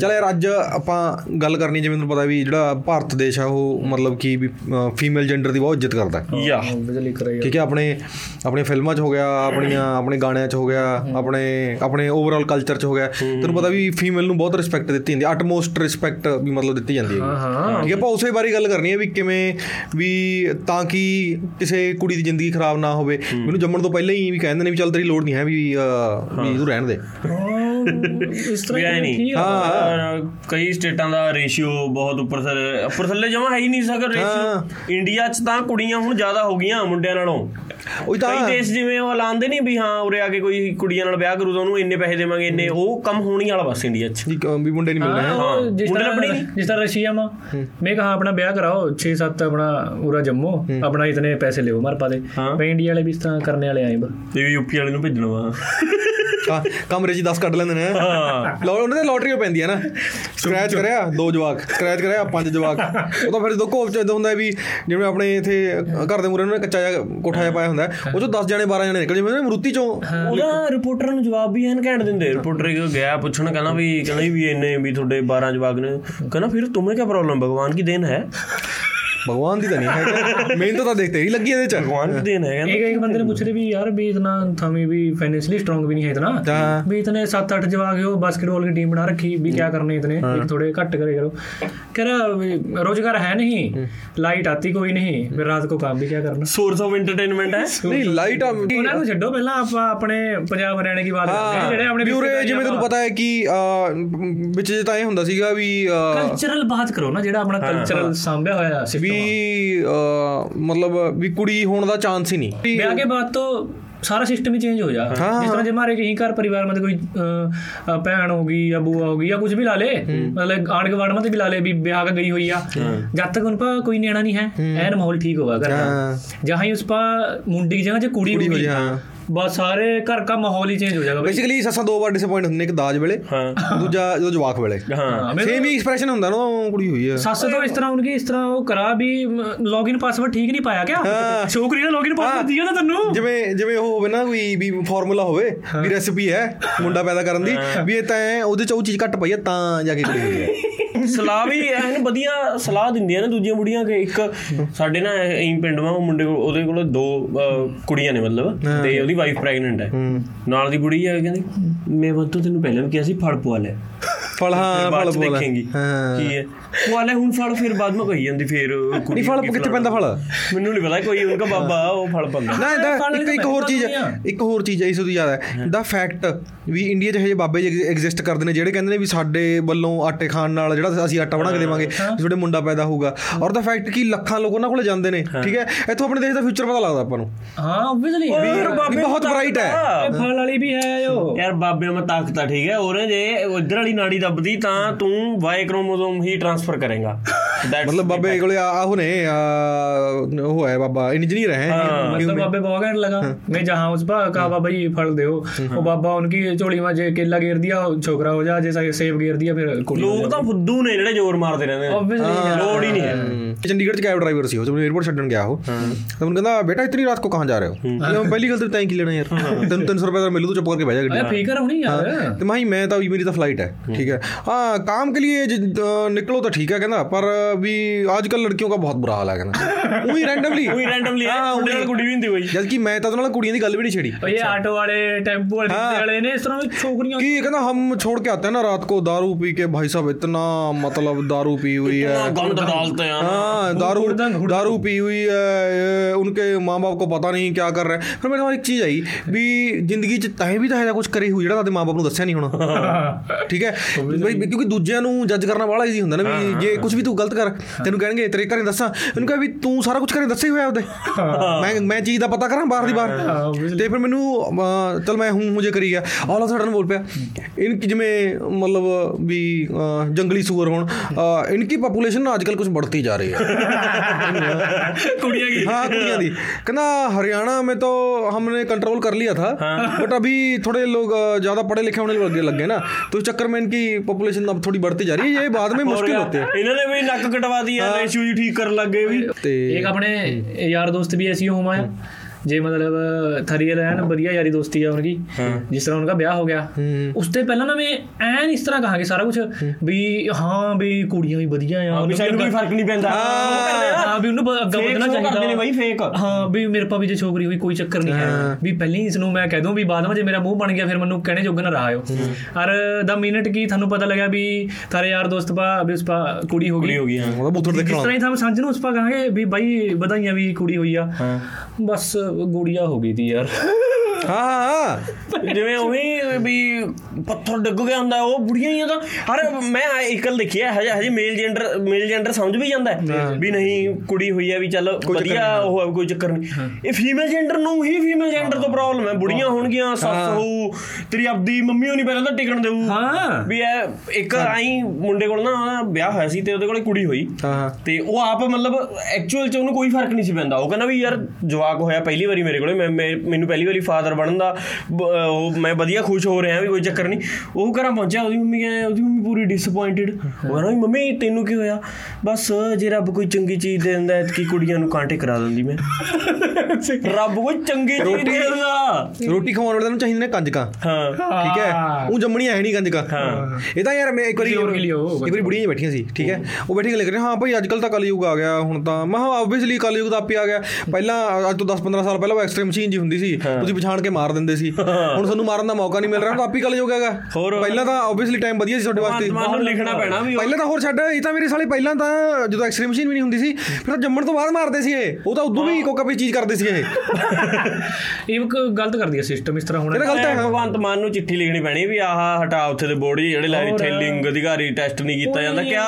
ਚਲ ਯਾਰ ਅੱਜ ਆਪਾਂ ਗੱਲ ਕਰਨੀ ਜਿਵੇਂ ਤੁਹਾਨੂੰ ਪਤਾ ਵੀ ਜਿਹੜਾ ਭਾਰਤ ਦੇਸ਼ ਆ ਉਹ ਮਤਲਬ ਕਿ ਵੀ ਫੀਮੇਲ ਜੈਂਡਰ ਦੀ ਬਹੁਤ ਇੱਜ਼ਤ ਕਰਦਾ। ਹੈ ਯਾ। ਬਿਜਲੀ ਕਰਾਈ ਠੀਕ ਹੈ ਆਪਣੇ ਆਪਣੇ ਫਿਲਮਾਂ 'ਚ ਹੋ ਗਿਆ ਆਪਣੀਆਂ ਆਪਣੇ ਗਾਣਿਆਂ 'ਚ ਹੋ ਗਿਆ ਆਪਣੇ ਆਪਣੇ ਓਵਰਆਲ ਕਲਚਰ 'ਚ ਹੋ ਗਿਆ। ਤੈਨੂੰ ਪਤਾ ਵੀ ਫੀਮੇਲ ਨੂੰ ਬਹੁਤ ਰਿਸਪੈਕਟ ਦਿੱਤੀ ਜਾਂਦੀ ਹੈ ਅਟਮੋਸਟ ਰਿਸਪੈਕਟ ਵੀ ਮਤਲਬ ਦਿੱਤੀ ਜਾਂਦੀ ਹੈ। ਹਾਂ ਠੀਕ ਹੈ ਆਪਾਂ ਉਸੇ ਬਾਰੇ ਗੱਲ ਕਰਨੀ ਹੈ ਵੀ ਕਿਵੇਂ ਵੀ ਤਾਂ ਕਿ ਕਿਸੇ ਕੁੜੀ ਦੀ ਜ਼ਿੰਦਗੀ ਖਰਾਬ ਨਾ ਹੋਵੇ। ਮੈਨੂੰ ਜੰਮਣ ਤੋਂ ਪਹਿਲਾਂ ਹੀ ਵੀ ਕਹਿੰਦੇ ਨੇ ਵੀ ਚੱਲ ਤੇਰੀ ਲੋੜ ਨਹੀਂ ਹੈ ਵੀ ਵੀ ਤੂੰ ਰਹਿਣ ਦੇ। ਇਸ ਤਰ੍ਹਾਂ ਨਹੀਂ। ਹਾਂ ਕਈ ਸਟੇਟਾਂ ਦਾ ਰੇਸ਼ੀਓ ਬਹੁਤ ਉੱਪਰ ਥੱਲੇ ਉੱਪਰ ਥੱਲੇ ਜਮਾ ਹੈ ਹੀ ਨਹੀਂ ਸਕਰ ਰੇਸ਼ੀਓ ਇੰਡੀਆ 'ਚ ਤਾਂ ਕੁੜੀਆਂ ਹੁਣ ਜ਼ਿਆਦਾ ਹੋ ਗਈਆਂ ਮੁੰਡਿਆਂ ਨਾਲੋਂ। ਉਹੀ ਤਾਂ। ਕਈ ਦੇਸ਼ ਜਿਵੇਂ ਉਹ ਐਲਾਨਦੇ ਨਹੀਂ ਵੀ ਹਾਂ ਉਰੇ ਆ ਕੇ ਕੋਈ ਕੁੜੀਆਂ ਨਾਲ ਵਿਆਹ ਕਰੂ ਤਾਂ ਉਹਨੂੰ ਇੰਨੇ ਪੈਸੇ ਦੇਵਾਂਗੇ ਇੰਨੇ ਉਹ ਕੰਮ ਹੋਣੀ ਵਾਲਾ ਬਸ ਇੰਡੀਆ 'ਚ। ਵੀ ਮੁੰਡੇ ਨਹੀਂ ਮਿਲਣੇ। ਹਾਂ, ਹੈ ਮੁੰਡੇ ਤਰ੍ਹਾਂ ਲੱਭਣੇ ਨਹੀਂ। ਜਿਸ ਤਰ੍ਹਾਂ ਰਸ਼ੀਆ ਮਾ ਮੈਂ ਕਹਾ ਆਪਣਾ ਵਿਆਹ ਕਰਾਓ 6-7 ਆਪਣਾ ਪੂਰਾ ਜੰਮੋ ਆਪਣਾ ਇਤਨੇ ਪੈਸੇ ਲਿਓ ਮਾਰ ਪਾ ਦੇ। ਮੈਂ ਇੰਡੀਆ ਵਾਲੇ ਵੀ ਇਸ ਤਰ੍ਹਾਂ ਕਰਨੇ ਵਾਲੇ ਆਏ ਬਰ ਤੇ ਵੀ ਯੂਪੀ ਵਾਲੇ ਨੂੰ ਭੇਜਣਾ ਵਾ। ਕਮਰੇ 'ਚ 10 ਕੱਢ ਲੈਂਦੇ ਨੇ। ਹਾਂ। ਲੋ ਉਹਨਾਂ ਦੇ ਲੋਟਰੀ ਪੈਂਦੀ ਹੈ ਨਾ ਸਕ੍ਰੈਚ ਕਰਿਆ ਦੋ ਜਵਾਕ। ਸਕ੍ਰੈਚ ਕਰਿਆ ਪੰਜ ਜਵਾਕ। ਉਹ ਤਾਂ ਫਿਰ ਦੋ ਕੋਪ ਚ ਇਦਾਂ ਹੁੰਦਾ ਵੀ ਜਿਵੇਂ ਆਪਣੇ ਇੱਥੇ ਘਰ ਦੇ ਮੂਰੇ ਉਹਨਾਂ ਨੇ ਕੱਚਾ ਜਿਹਾ ਕੋਠਾ ਜਿਹਾ ਪਾਇਆ ਹੁੰਦਾ ਹੈ, ਉਹ ਚੋਂ 10 ਜਣੇ 12 ਜਣੇ ਨਿਕਲ ਜਿਵੇਂ ਮਰੂਤੀ ਚੋਂ। ਉਹਦਾ ਰਿਪੋਰਟਰ ਨੂੰ ਜਵਾਬ ਵੀ ਐਨ ਘੈਂਟ ਦਿੰਦੇ। ਰਿਪੋਰਟਰ ਇੱਕ ਗਿਆ ਪੁੱਛਣ ਕਹਿੰਦਾ ਵੀ ਕਹਿੰਦਾ ਵੀ ਇੰਨੇ ਵੀ ਤੁਹਾਡੇ 12 ਜਵਾਗ ਨੇ। ਕਹਿੰਦਾ ਫਿਰ ਤੁਮੇ ਕੀ ਪ੍ਰੋਬਲਮ ਭਗਵਾਨ ਕੀ ਦੇਨ ਹੈ ਭਗਵਾਨ ਦੀ ਤਾਂ ਨਹੀਂ ਹੈ ਮੈਨੂੰ ਤਾਂ ਦੇਖਤੇ ਹੀ ਲੱਗੀ ਇਹਦੇ ਚ। ਭਗਵਾਨ ਦੀ ਦੇਣ ਹੈ ਇੱਕ ਇੱਕ ਬੰਦੇ ਨੇ ਪੁੱਛ ਰਿਹਾ ਵੀ ਯਾਰ ਵੀ ਇਤਨਾ ਥਾਵੇਂ ਵੀ ਫਾਈਨੈਂਸ਼ਲੀ ਸਟਰੋਂਗ ਵੀ ਨਹੀਂ ਹੈ ਇਤਨਾ। ਵੀ ਇਤਨੇ 7-8 ਜਵਾਗ ਹੋ ਬਾਸਕਟਬਾਲ ਦੀ ਟੀਮ ਬਣਾ ਰੱਖੀ ਵੀ ਕੀ ਕਰਨੇ ਇਤਨੇ। ਇੱਕ ਥੋੜੇ ਘੱਟ ਕਰੇ ਕਰੋ। ਕਹਿੰਦਾ ਰੋਜ਼ਗਾਰ ਹੈ ਨਹੀਂ। ਲਾਈਟ ਆਤੀ ਕੋਈ ਨਹੀਂ। ਫਿਰ ਰਾਤ ਕੋ ਕੰਮ ਵੀ ਕੀ ਕਰਨਾ। ਸੋਰਸ ਆਫ ਐਂਟਰਟੇਨਮੈਂਟ ਹੈ। ਨਹੀਂ ਲਾਈਟ ਆ ਉਹਨਾਂ ਨੂੰ ਛੱਡੋ ਪਹਿਲਾਂ ਆਪਾਂ ਆਪਣੇ ਪੰਜਾਬ ਹਰਿਆਣੇ ਦੀ ਬਾਤ ਕਰਦੇ ਹਾਂ ਜਿਹੜੇ ਆਪਣੇ ਬਿਊਰੇ ਜਿਵੇਂ ਤੁਹਾਨੂੰ ਪਤਾ ਹੈ ਕਿ ਵਿੱਚ ਜੇ ਤਾਂ ਇਹ ਹੁੰਦਾ ਸੀਗਾ ਵੀ ਕਲਚਰਲ ਬਾਤ ਕਰੋ ਨਾ ਜਿਹੜਾ ਆਪਣਾ ਕਲਚਰਲ ਸਾਂਭਿਆ ਹੋਇਆ ਸੀ ਵੀ ਮਤਲਬ ਵੀ ਕੁੜੀ ਹੋਣ ਦਾ ਚਾਂਸ ਹੀ ਨਹੀਂ। ਵਿਆਹ ਕੇ ਬਾਅਦ ਤੋਂ ਸਾਰਾ ਸਿਸਟਮ ਹੀ ਚੇਂਜ ਹੋ ਜਾ। ਜਿਸ ਤਰ੍ਹਾਂ ਜੇ ਮਾਰੇ ਕਹੀਂ ਘਰ ਪਰਿਵਾਰ ਮਤ ਕੋਈ ਭੈਣ ਹੋ ਗਈ ਜਾਂ ਬੂਆ ਹੋ ਗਈ ਜਾਂ ਕੁਝ ਵੀ ਲਾ ਲੇ ਮਤਲਬ ਆਣ ਗਵਾੜ ਮਤ ਵੀ ਲਾ ਲੇ ਵੀ ਵਿਆਹ ਕੇ ਗਈ ਹੋਈ ਆ। ਜਦ ਤੱਕ ਉਨ ਪਾ ਕੋਈ ਨਿਆਣਾ ਨਹੀਂ ਹੈ ਐਨ ਮਾਹੌਲ ਠੀਕ ਹੋਗਾ ਘਰ ਦਾ। ਜਹਾਂ ਹੀ ਉਸ ਪਾ ਮੁੰਡੀ ਦੀ ਜਗ੍ਹਾ ਜੇ ਕੁੜੀ ਹੋ ਗਈ। ਬਸ ਸਾਰੇ ਘਰ ਦਾ ਮਾਹੌਲ ਹੀ ਚੇਂਜ ਹੋ ਜਾਏਗਾ ਬੇਸਿਕਲੀ ਸਸਾਂ ਦੋ ਵਾਰ ਡਿਸਪਾਇੰਟ ਹੁੰਦੇ ਇੱਕ ਦਾਜ ਵੇਲੇ ਹਾਂ। ਦੂਜਾ ਜਦੋਂ ਜਵਾਕ ਵੇਲੇ। ਹਾਂ। ਸੇਮ ਹੀ ਐਕਸਪ੍ਰੈਸ਼ਨ ਹੁੰਦਾ ਨਾ ਕੁੜੀ ਹੋਈ ਹੈ ਸੱਸ ਤੋਂ ਇਸ ਤਰ੍ਹਾਂ ਉਹਨਾਂ ਇਸ ਤਰ੍ਹਾਂ ਉਹ ਕਰਾ ਵੀ ਲੌਗਇਨ ਪਾਸਵਰਡ ਠੀਕ ਨਹੀਂ ਪਾਇਆ ਕਿਆ? ਸ਼ੋਕਰੀ ਨੇ ਲੌਗਇਨ ਪਾਸਵਰਡ ਦਿਆ ਨਾ ਤੈਨੂੰ? ਜਿਵੇਂ ਜਿਵੇਂ ਉਹ ਹੋਵੇ ਨਾ ਕੋਈ ਵੀ ਫਾਰਮੂਲਾ ਹੋਵੇ ਵੀ ਰੈਸਿਪੀ ਹੈ ਮੁੰਡਾ ਪੈਦਾ ਕਰਨ ਦੀ ਵੀ ਇਹ ਤਾਂ ਉਹਦੇ ਚ ਉਹ ਚੀਜ਼ ਘੱਟ ਪਈ ਹੈ ਤਾਂ ਜਾ ਕੇ ਕੁੜੀ ਹੋਈ ਹੈ ਸਲਾਹ ਵੀ ਐਨ ਵਧੀਆ ਸਲਾਹ ਦਿੰਦੀਆਂ ਨੇ ਦੂਜੀਆਂ ਬੁੜੀਆਂ ਕਿ ਇੱਕ ਸਾਡੇ ਨਾ ਐਂ ਪਿੰਡ ਵਾਂ ਉਹ ਮੁੰਡੇ ਕੋਲ ਉਹਦੇ ਕੋਲ ਦੋ ਕੁੜੀਆਂ ਨੇ ਮਤਲਬ ਤੇ ਉਹਦੀ ਵਾਈਫ ਪ੍ਰੈਗਨੈਂਟ ਹੈ। ਨਾਲ ਦੀ ਕੁੜੀ ਹੈ ਕਹਿੰਦੀ ਮੈਂ ਬੰਤੂ ਤੈਨੂੰ ਪਹਿਲਾਂ ਵੀ ਕਿਹਾ ਸੀ ਫੜ ਪਵਾ ਲੈ। ਫਲ ਹਾਂ ਫਲ ਬੋਲ ਦੇਖੇਂਗੀ। ਕੀ ਹੈ? ਉਹ ਆਲੇ ਹੁਣ ਫਲ ਫਿਰ ਬਾਅਦ ਮੈਂ ਕਹੀ ਜਾਂਦੀ ਫਿਰ ਨਹੀਂ ਫਲ ਕਿੱਥੇ ਪੈਂਦਾ ਫਲ? ਮੈਨੂੰ ਨਹੀਂ ਪਤਾ ਕੋਈ ਉਹਨਾਂ ਦਾ ਬਾਬਾ ਉਹ ਫਲ ਪੰਦਾ ਨਾ ਇੱਕ ਇੱਕ ਹੋਰ ਚੀਜ਼ ਇੱਕ ਹੋਰ ਚੀਜ਼ ਹੈ ਇਸ ਤੋਂ ਜ਼ਿਆਦਾ। ਦਾ ਫੈਕਟ ਵੀ ਇੰਡੀਆ 'ਚ ਹਜੇ ਬਾਬੇ ਐਗਜ਼ਿਸਟ ਕਰਦੇ ਨੇ ਜਿਹੜੇ ਕਹਿੰਦੇ ਨੇ ਵੀ ਸਾਡੇ ਵੱਲੋਂ ਆਟੇ ਖਾਣ ਨਾਲ ਜਿਹੜਾ ਅਸੀਂ ਆਟਾ ਬਣਾ ਕੇ ਦੇਵਾਂਗੇ ਤੁਹਾਡੇ ਮੁੰਡਾ ਪੈਦਾ ਹੋਊਗਾ। ਔਰ ਦਾ ਫੈਕਟ ਕਿ ਲੱਖਾਂ ਲੋਕ ਉਹਨਾਂ ਕੋਲ ਜਾਂਦੇ ਨੇ ਠੀਕ ਹੈ? ਇੱਥੋਂ ਆਪਣੇ ਦੇਸ਼ ਦਾ ਫਿਊਚਰ ਪਤਾ ਲੱਗਦਾ ਆਪਾਂ ਨੂੰ। ਹਾਂ ਆਬਵੀਅਸਲੀ ਵੀਰ ਬਾਬੇ ਬਹੁਤ ਬ੍ਰਾਈਟ ਹੈ। ਫਲ ਵਾਲੀ ਵੀ ਹੈ ਜੋ ਯਾਰ ਬਾਬੇ ਮੈਂ ਤਾਕਤ ਆ ਠੀਕ ਹੈ? ਉਹਨੇ ਜੇ ਉਧਰ ਵਾਲੀ ਨਾੜੀ ਦੱਬਦੀ ਤਾਂ ਤੂੰ ਵਾਈ ਕ੍ਰੋਮੋਸੋਮ ਹੀ ਟ੍ਰਾਂਸਫਰ ਕਰੇਗਾ। ਮਤਲਬ ਬਾਬੇ ਕੋਲੇ ਆ ਹੁਨੇ ਉਹ ਹੈ ਬਾਬਾ ਇੰਜੀਨੀਅਰ ਹੈ मतलब बाबे बहुत कहने लगा मैं जहाँ उस पर कहा बाबा ये फल दो वो बाबा उनकी झोली में जे केला घेर दिया छोकरा हो जा जैसा सेब घेर दिया फिर ਲੋਕ ਤਾਂ ਫੁੱਦੂ ਨੇ ਜਿਹੜੇ ਜ਼ੋਰ ਮਾਰਦੇ ਰਹਿੰਦੇ ਨੇ। ਆਬਵੀਅਸਲੀ ਲੋੜ ਹੀ ਨਹੀਂ ਹੈ। ਚੰਡੀਗੜ੍ਹ ਚ ਕੈਬ ਡਰਾਈਵਰ ਸੀ ਉਹ ਜਦੋਂ 에어ਪੋਰਟ ਛੱਡਣ ਗਿਆ ਉਹ। ਤਾਂ ਉਹਨੂੰ ਕਹਿੰਦਾ ਬੇਟਾ ਇਤਨੀ ਰਾਤ ਕੋ ਕਹਾਂ ਜਾ ਰਹੇ ਹੋ? ਮੈਂ ਪਹਿਲੀ ਗੱਲ ਤੇ ਤੈਂ ਕੀ ਲੈਣਾ ਯਾਰ? ਤੈਨੂੰ 300 ਰੁਪਏ ਦਾ ਮਿਲੂ ਤੂੰ ਚੁੱਪ ਕਰਕੇ ਬਹਿ ਜਾ ਗੱਡੀ ਅਰੇ ਫੀਕਰ ਹੋਣੀ ਯਾਰ। ਤੇ ਮਾਈ ਮੈਂ ਤਾਂ ਮੇਰੀ ਤਾਂ ਫਲਾਈਟ ਹੈ। ਠੀਕ ਹੈ? है हाँ काम के लिए ज- अ, निकलो तो ठीक है कहना पर भी आजकल लड़कियों का बहुत बुरा हाल है कहना वही रैंडमली ਕੋਈ ਰੈਂਡਮਲੀ ਹੈ ਹਾਂ, ਮੁੰਡੇ ਨਾਲ ਕੁੜੀ ਵੀ ਹੁੰਦੀ ਹੋਈ जबकि मैं तो ਉਹਨਾਂ ਕੁੜੀਆਂ ਦੀ ਗੱਲ ਵੀ ਨਹੀਂ ਛੇੜੀ और ये ऑटो वाले टेम्पो वाले रिक्शे वाले ने इस तरह की छोकरियां कि कहना हम छोड़ के आते हैं ना रात को दारू पी के भाई साहब इतना मतलब दारू पी हुई है ਗੰਦ ਡਾਲਤੇ ਆ हाँ दारू दारू पी हुई है ये उनके माँ बाप को पता नहीं क्या कर रहे हैं फिर मेरे दिमाग एक चीज़ आई भी ਜ਼ਿੰਦਗੀ 'ਚ ਤੈਂ ਵੀ ਤਾਂ ਇਹਦਾ ਕੁਝ ਕਰੇ ਹੋਈ ਜਿਹੜਾ ਤੁਹਾਡੇ ਮਾਂ ਬਾਪ ਨੂੰ ਦੱਸਿਆ ਨਹੀਂ ਹੋਣਾ ਠੀਕ ਹੈ ਬਈ ਕਿਉਂਕਿ ਦੂਜਿਆਂ ਨੂੰ ਜੱਜ ਕਰਨਾ ਬੜਾ ਈਜ਼ੀ ਹੁੰਦਾ ਨਾ ਵੀ ਜੇ ਕੁਝ ਵੀ ਤੂੰ ਗਲਤ ਕਰ ਤੈਨੂੰ ਕਹਿਣਗੇ ਤੇਰੇ ਘਰੇ ਦੱਸਾਂ ਇਹਨੂੰ ਕਹਾਂ ਵੀ ਤੂੰ ਸਾਰਾ ਕੁਝ ਘਰੇ ਦੱਸਿਆ ਹੀ ਹੋਇਆ ਉਹਦੇ ਮੈਂ ਮੈਂ ਚੀਜ਼ ਦਾ ਪਤਾ ਕਰਾਂ ਬਾਹਰ ਦੀ ਬਾਹਰ ਤੇ ਫਿਰ ਮੈਨੂੰ ਅਹ, ਚੱਲ ਮੈਂ ਹੂੰ ਮੁਝੇ ਕਰੀ ਗਿਆ ਆਲ ਆਫ ਸਡਨ ਬੋਲ ਪਿਆ ਇਨਕੀ ਜਿਵੇਂ ਮਤਲਬ ਵੀ ਅਹ, ਜੰਗਲੀ ਸੂਰ ਹੋਣ ਅਹ, ਇਨਕੀ ਪੋਪੂਲੇਸ਼ਨ ਅੱਜ ਕੱਲ ਕੁਝ बढ़ती जा रही है कुड़िया की हाँ कुड़िया दी कहना हरियाणा में तो हमने कंट्रोल कर लिया था बट अभी थोड़े लोग अ, ज्यादा पढ़े लिखे होने लगे लग गए ना तो इस चक्कर में इनकी पॉपुलेशन अब थोड़ी बढ़ती जा रही है ये बाद में मुश्किल होते हैं इन्होंने भी नक कटवा दिया रेशियो जी ठीक कर लग गए भी एक अपने यार दोस्त भी ऐसे ही हुआ है ਜੇ ਮਤਲਬ ਥਰੀਅਲ ਐਨ ਵਧੀਆ ਯਾਰੀ ਦੋਸਤੀ ਆ ਉਨकी ਜਿਸ ਤਰ੍ਹਾਂ ਉਨका ਵਿਆਹ ਹੋ ਗਿਆ। ਉਸ ਤੋਂ ਪਹਿਲਾਂ ਨਾ ਮੈਂ ਐਨ ਇਸ ਤਰ੍ਹਾਂ ਕਹਾਂਗੇ ਸਾਰਾ ਕੁਝ ਵੀ ਹਾਂ ਵੀ ਕੁੜੀਆਂ ਵੀ ਵਧੀਆ ਆ ਵੀ ਸਾਨੂੰ ਕੋਈ ਫ਼ਰਕ ਨਹੀਂ ਪੈਂਦਾ। ਹਾਂ ਵੀ ਉਹਨੂੰ ਅੱਗਾ ਵਧਣਾ ਚਾਹੀਦਾ। ਕਰਦੇ ਨੇ ਬਾਈ ਫੇਕ ਹਾਂ ਵੀ ਮੇਰੇ ਪਾ ਵੀ ਜੇ ਛੋਕਰੀ ਹੋਈ ਕੋਈ ਚੱਕਰ ਨਹੀਂ ਹੈ। ਵੀ ਪਹਿਲਾਂ ਹੀ ਇਸ ਨੂੰ ਮੈਂ ਕਹਿ ਦੂੰ ਵੀ ਬਾਅਦ ਵਿੱਚ ਜੇ ਮੇਰਾ ਮੂੰਹ ਬਣ ਗਿਆ ਫਿਰ ਮੈਨੂੰ ਕਹਿਣੇ ਜੋਗਾ ਨਾ ਰਹਾਇਓ ਔਰ ਦਾ ਮਿੰਟ ਕੀ ਤੁਹਾਨੂੰ ਪਤਾ ਲੱਗਾ ਵੀ ਤਾਰੇ ਯਾਰ ਦੋਸਤ ਪਾ ਵੀ ਉਸ ਪਾ ਕੁੜੀ ਹੋ ਗਈ। ਹੋ ਗਈ ਹਾਂ। ਉਹਦਾ ਬੂਥਰ ਜਿਸ ਦੇਖਣਾ ਤਰ੍ਹਾਂ ਹੀ ਤੁਹਾਨੂੰ ਸਮਝ ਨੂੰ ਉਸ ਪਾ ਕਹਾਂਗੇ ਵੀ ਬਾਈ ਵਧਾਈਆਂ ਵੀ ਕੁੜੀ ਹੋਈ ਆ। ਬਸ ਗੁੜੀਆ ਹੋ ਗਈ ਤੀ ਯਾਰ। ਹਾਂ ਜਿਵੇਂ ਉਹੀ ਵੀ ਪੱਥਰ ਡਿੱਗ ਗਿਆ ਹੁੰਦਾ ਉਹ ਬੁੜੀਆਂ ਹੀ ਆ ਤਾਂ। ਹਰ ਮੈਂ ਇੱਕ ਗੱਲ ਦੇਖੀ ਹੈ ਹਜੇ ਹਜੇ ਮੇਲ ਜੈਂਡਰ ਮੇਲ ਜੈਂਡਰ ਸਮਝ ਵੀ ਜਾਂਦਾ ਵੀ ਨਹੀਂ ਕੁੜੀ ਹੋਈ ਹੈ ਵੀ ਚੱਲ ਵਧੀਆ ਉਹ ਹੈ ਕੋਈ ਚੱਕਰ ਨਹੀਂ। ਇਹ ਫੀਮੇਲ ਜੈਂਡਰ ਨੂੰ ਹੀ ਫੀਮੇਲ ਜੈਂਡਰ ਤੋਂ ਪ੍ਰੋਬਲਮ ਹੈ। ਬੁੜੀਆਂ ਹੋਣਗੀਆਂ ਸੱਸ ਹੋਊ ਤੇਰੀ ਆਪਦੀ ਮੰਮੀ ਹੋਣੀ ਪਹਿਲਾਂ ਤਾਂ ਟਿਕਣ ਦੇਊ। ਹਾਂ। ਵੀ ਇਹ ਇੱਕ ਆਈ ਮੁੰਡੇ ਕੋਲ ਨਾ ਵਿਆਹ ਹੋਇਆ ਸੀ ਤੇ ਉਹਦੇ ਕੋਲੇ ਕੁੜੀ ਹੋਈ। ਹਾਂ। ਤੇ ਉਹ ਆਪ ਮਤਲਬ ਐਕਚੁਅਲ ਚ ਉਹਨੂੰ ਕੋਈ ਫ਼ਰਕ ਨਹੀਂ ਸੀ ਪੈਂਦਾ। ਉਹ ਕਹਿੰਦਾ ਵੀ ਯਾਰ ਜਵਾਕ ਹੋਇਆ ਪਹਿਲੀ ਵਾਰੀ ਮੇਰੇ ਕੋਲੇ ਮੈਂ- ਮੈਨੂੰ ਪਹਿਲੀ ਵਾਰੀ ਫਾਦਰ ਬਣਨ ਦਾ ਉਹ ਮੈਂ ਵਧੀਆ ਖੁਸ਼ ਹੋ ਰਿਹਾ ਵੀ ਕੋਈ ਚੱਕਰ ਨਹੀਂ। ਉਹ ਘਰਾਂ ਪਹੁੰਚਿਆ ਉਹਦੀ ਮੰਮੀ ਕਹਿੰਦੇ ਉਹਦੀ ਮੰਮੀ ਪੂਰੀ ਡਿਸਪਾਇੰਟਡ ਉਹ ਕਹਿੰਦਾ ਵੀ ਮੰਮੀ ਤੈਨੂੰ ਕੀ ਹੋਇਆ? ਬਸ ਜੇ ਰੱਬ ਕੋਈ ਚੰਗੀ ਚੀਜ਼ ਦੇ ਦਿੰਦਾ ਹੈ ਕਿ ਕੁੜੀਆਂ ਨੂੰ ਕਾਂਟੇ ਕਰਾ ਦਿੰਦੀ ਮੈਂ। ਰੱਬ ਕੋਈ ਚੰਗੀ ਚੀਜ਼ ਦੇ ਦਿੰਦਾ। ਰੋਟੀ ਖਵਾਉਣ ਵਾਲੇ ਨੂੰ ਚਾਹੀਦੇ ਨੇ ਕੰਜਕਾਂ। ਹਾਂ। ਠੀਕ ਹੈ? ਉਹ ਜੰਮਣੀਆਂ ਹੈ ਨਹੀਂ ਕੰਜਕਾਂ। ਇਹ ਤਾਂ ਯਾਰ ਮੈਂ ਇੱਕ ਵਾਰੀ ਇੱਕ ਵਾਰੀ ਬੁੜੀਆਂ ਬੈਠੀਆਂ ਸੀ ਠੀਕ ਹੈ? ਉਹ ਬੈਠੀ ਗੱਲ ਕਰ ਹਾਂ ਭਾਈ ਅੱਜ ਕੱਲ ਤਾਂ ਕਲਯੁਗ ਆ ਗਿਆ ਹੁਣ ਤਾਂ। ਮੈਂ ਹਾਂ ਆਬਵੀਅਸਲੀ ਕਲਯੁਗ ਤਾਂ ਆਪੇ ਆ ਗਿਆ। ਪਹਿਲਾਂ ਅੱਜ ਤੋਂ 10 15 ਸਾਲ ਪਹਿਲਾਂ ਉਹ ਐਕਸਟ੍ਰੀਮ ਮਸ਼ੀਨ ਜੀ ਹੁੰਦੀ ਸੀ। ਤੁਸੀਂ ਪਛਾਣ ਕੇ ਮਾਰ ਦਿੰਦੇ ਸੀ। ਹੁਣ ਸਾਨੂੰ ਮਾਰਨ ਦਾ ਮੌਕਾ ਨਹੀਂ ਮਿਲ ਰਿਹਾ ਤਾਂ ਆਪੇ ਕਲਯੁਗ ਹੈਗਾ। ਹੋਰ। ਪਹਿਲਾਂ ਤਾਂ ਆਬਵੀਅਸਲੀ ਟਾਈਮ ਵਧੀਆ ਸੀ ਤੁਹਾਡੇ ਵਾਸਤੇ। ਮਾਨ ਨੂੰ ਲਿਖਣਾ ਪੈਣਾ ਵੀ ਪਹਿਲਾਂ ਤਾਂ ਹੋਰ ਛੱਡ ਇਹ ਤਾਂ ਮੇਰੇ ਸਾਲੇ ਪਹਿਲਾਂ ਤਾਂ ਜਦੋਂ ਐਕਸਟ੍ਰੀਮ ਮਸ਼ੀਨ ਵੀ ਨਹੀਂ ਹੁੰਦੀ ਸੀ ਫਿਰ ਤਾਂ ਜੰਮਣ ਤੋਂ ਬਾਅਦ ਮਾਰਦੇ ਸੀ ਇਹ। ਉਹ ਤਾਂ ਉਦੋਂ ਵੀ ਕੋਕਾ ਵੀ ਚੀਜ਼ ਕਰਦੇ ਸੀ ਇਹ। ਇਹ ਇੱਕ ਗਲਤ ਕਰਦੀ ਹੈ ਸਿਸਟਮ ਇਸ ਤਰ੍ਹਾਂ ਇਹ ਹੋਣਾ ਤਾਂ ਗਲਤ ਹੈ। ਭਗਵੰਤ ਮਾਨ ਨੂੰ ਚਿੱਠੀ ਲਿਖਣੀ ਪੈਣੀ ਵੀ ਆਹ ਹਟਾ ਉੱਥੇ ਦੇ ਬੋਰਡ ਜਿਹੜੇ ਲਾਏ ਇੱਥੇ ਲਿੰਗ ਅਧਿਕਾਰੀ ਟੈਸਟ ਨਹੀਂ ਕੀਤਾ ਜਾਂਦਾ ਕਿਆ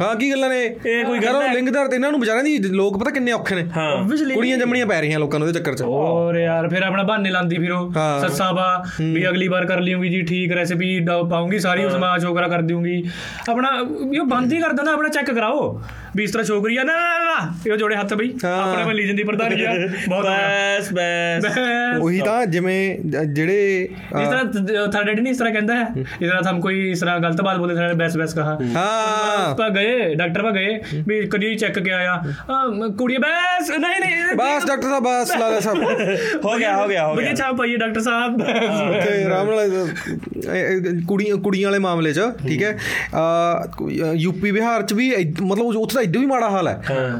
ਹਾਂ ਕੀ ਗੱਲਾਂ ਨੇ? ਇਹ ਕੋਈ ਗੱਲ ਹੈ? ਲਿੰਗਦਾਰ ਤੇ ਇਹਨਾਂ ਨੂੰ ਵਿਚਾਰਿਆਂ ਦੀ ਲੋਕ ਪਤਾ ਕਿੰਨੇ ਔਖੇ ਨੇ। ਹਾਂ। ਕੁੜੀਆਂ ਜੰਮਣੀਆਂ ਪੈ ਰਹੀਆਂ ਲੋਕਾਂ ਨੂੰ ਇਹਦੇ ਚੱਕਰ 'ਚ। ਔਰ ਯਾਰ ਫਿਰ ਆਪਣਾ ਬਹਾਨੇ ਲਾਂਦੀ ਫਿਰ ਉਹ। ਹਾਂ। ਸੱਸਾਂ ਬਾ ਵੀ ਅਗਲੀ ਵਾਰ ਕਰ ਲਿਉਂਗੀ ਜੀ ਠੀਕ ਰੈਸਿਪੀ ਪਾਉਂਗੀ ਸਾਰੀ ਉਸ ਮਾਂ ਛੋਕਰਾ ਕਰ ਦਿਉਂਗੀ। ਆਪਣਾ ਵੀ ਉਹ ਬੰਦ ਹੀ ਕਰ ਦਿੰਦਾ ਆਪਣਾ ਚੈੱਕ ਕਰਾਓ। ਵੀ ਇਸ ਤਰ੍ਹਾਂ ਛੋਕਰੀ ਆ ਨਾ ਨਾ ਨਾ, ਨਾ। ਇਹ ਜੋੜੇ ਹੱਥ ਬਈ। ਆਪਣੇ ਵੱਲ ਲੀਜਨ ਦੀ ਪ੍ਰਧਾਨੀ ਆ। ਬਹੁਤ ਬਸ ਬਸ। ਉਹੀ ਤਾਂ ਜਿਵੇਂ ਜਿਹੜੇ ਇਸ ਤਰ੍ਹਾਂ ਥਰਡ ਡੈਡੀ ਨੇ ਇਸ ਤਰ੍ਹਾਂ ਕਹਿੰਦਾ ਹੈ? ਇਸ ਤਰ੍ਹਾਂ ਹਮ ਕੋਈ ਇਸ ਤਰ੍ਹਾਂ ਗਲਤ ਬਾਤ ਬੋਲੇ ਥਰਡ ਬੈਸ ਬੈਸ ਕਹਾ। ਹਾਂ। ਪਾ ਗਏ ਡਾਕਟਰ ਪਾ ਗਏ ਵੀ ਕਦੀ ਚੈੱਕ ਕਿਆ ਆ ਕੁੜੀ ਬੈਸ ਨਹੀਂ ਨਹੀਂ। ਬਸ ਡਾਕਟਰ ਸਾਹਿਬ ਬਸ ਲਾਲਾ ਸਾਹਿਬ ਹੋ ਗਿਆ ਹੋ ਗਿਆ ਹੋ ਗਿਆ। ਛਾਪ ਪਾਈਏ ਡਾਕਟਰ ਸਾਹਿਬ। ਤੇ ਰਾਮ ਨਾਲ ਕੁੜੀਆਂ ਕੁੜੀਆਂ ਵਾਲੇ ਮਾਮਲੇ 'ਚ ਠੀਕ ਹੈ। ਆ ਯੂਪੀ ਬਿਹਾਰ 'ਚ ਵੀ ਮਤਲਬ ਉੱਥੇ ਤਾਂ ਇਦੋਂ ਵੀ ਮਾੜਾ ਹਾਲ ਹੈ।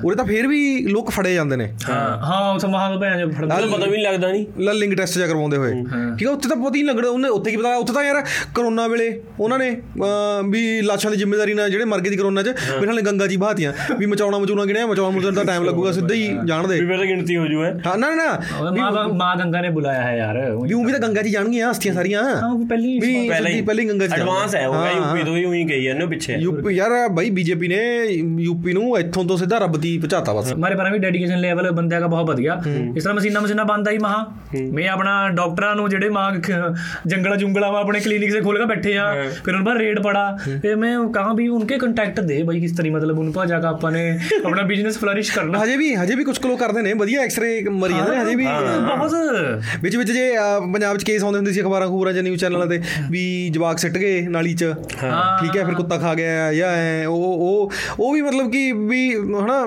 ਉਰੇ ਤਾਂ ਫੇਰ ਵੀ ਲੋਕ ਫੜੇ ਜਾਂਦੇ ਨੇ। ਹਾਂ। ਹਾਂ ਉਸ ਮਹਾਂ ਭੈਣ ਜੋ ਫੜਦਾ ਪਤਾ ਵੀ ਨਹੀਂ ਲੱਗਦਾ ਨਹੀਂ ਲਾ ਲਿੰਗ ਟੈਸਟ ਜਾ ਕਰਵਾਉਂਦੇ ਹੋਏ। ਠੀਕ ਹੈ ਉੱਥੇ ਤਾਂ ਪਤਾ ਹੀ ਨਹੀਂ ਲੱਗਦਾ ਉਹਨੇ ਉੱਥੇ ਕੀ ਪਤਾ ਉੱਥੇ ਤਾਂ ਯਾਰ ਕਰੋਨਾ ਵੇਲੇ ਉਹਨਾਂ ਨੇ ਵੀ ਲਾਸ਼ਾਂ ਦੀ ਜ਼ਿੰਮੇਵਾਰੀ ਨਾਲ ਜਿਹੜੇ ਮਰ ਗਏ ਦੀ ਕਰੋਨਾ 'ਚ ਮੇਰੇ ਨਾਲ ਗੰਗਾ ਜੀ ਬਹਾਤੀਆਂ ਵੀ ਮਚਾਉਣਾ ਮਚੂਣਾ ਗਿਣਿਆ ਮਚਾਉਣਾ ਮਚਾਉਣ ਦਾ ਟਾਈਮ ਲੱਗੂਗਾ ਸਿੱਧਾ ਹੀ ਜਾਣਦੇ। ਵੀ ਫਿਰ ਤਾਂ ਗਿਣਤੀ ਹੋ ਜੂ ਹੈ। ਹਾਂ ਨਾ ਨਾ, ਮਾਂ ਗੰਗਾ ਨੇ ਬੁਲਾਇਆ ਹੈ ਯਾਰ ਵੀ ਉਹ ਵੀ ਤਾਂ ਗੰਗਾ ਜੀ ਜਾਣਗੀਆਂ ਹਸਤੀਆਂ ਸਾਰੀਆਂ। ਹਾਂ ਉਹ ਪਹਿਲੀ ਪਹਿਲੀ ਪਹਿਲੀ ਗੰਗਾ ਜੀ ਐਡਵਾਂਸ ਹੈ ਉਹ ਯੂਪੀ ਤੋਂ ਹੀ ਉਹੀ ਗਈ ਜਾਂਦੇ ਪਿੱਛੇ। ਯੂਪੀ ਯਾਰ ਭਾਈ ਬੀਜੇਪੀ ਨੇ ਯੂਪੀ ਨੂੰ ਇੱਥੋਂ ਤੋਂ ਸਿੱਧਾ ਰੱਬ ਦੀ ਪਹੁੰਚਾਤਾ ਬਸ। ਮਾਰੇ ਪਰ ਵੀ ਡੈਡੀਕੇਸ਼ਨ ਲੈਵਲ ਬੰਦਿਆਂ ਦਾ ਬਹੁਤ ਵਧੀਆ। ਇਸ ਤਰ੍ਹਾਂ ਮਸ਼ੀਨਾ ਮਸ਼ੀਨਾ ਬੰਦਾ ਹੀ ਮਹਾ। ਮੈਂ ਆਪਣਾ ਡਾਕਟਰਾਂ ਨੂੰ ਜਿਹੜੇ ਮਾਂ ਜੰਗਲਾ ਜੁੰਗਲਾ ਆਪਣੇ ਕਲੀਨਿਕ ਸੇ ਖੋਲ ਕੇ ਬੈਠੇ ਆ ਫਿਰ ਉਹਨਾਂ ਪਰ ਰੇਡ ਪੜਾ ਤੇ ਮੈਂ ਕਹਾਂ ਵੀ ਉਨਕੇ ਕੰਟੈਕਟ ਦੇ ਭਾਈ ਕਿਸ ਤਰੀ ਮਤਲਬ ਉਨ ਪਾ ਜਾ ਕੇ ਆਪਾਂ ਨੇ ਆਪਣਾ ਬਿਜ਼ਨਸ ਫਲਰਿਸ਼ ਕਰਨਾ। ਹਜੇ ਵੀ ਹਜੇ ਵੀ ਕੁਝ ਲੋਕ ਕਰਦੇ ਨੇ ਵਧੀਆ ਐਕਸ-ਰੇ ਮਰੀਜ਼ ਨੇ ਹਜੇ ਵੀ। ਬਹੁਤ। ਵਿੱਚ ਵਿੱਚ ਜੇ ਪੰਜਾਬ 'ਚ ਕੇਸ ਆਉਂਦੇ ਹੁੰਦੇ ਸੀ ਅਖਬਾਰਾਂ ਖੂਰਾਂ ਜਾਂ ਨਿਊਜ਼ ਚੈਨਲਾਂ ਤੇ ਵੀ ਜਵਾਕ ਸਿੱਟ ਗਏ ਨਾਲੀ 'ਚ। ਠੀਕ ਹੈ ਫਿਰ ਕੁੱਤਾ ਖਾ ਗਿਆ ਜਾਂ ਉਹ ਉਹ ਉਹ ਵੀ ਮਤਲਬ ਕਿ ਵੀ ਹਨਾ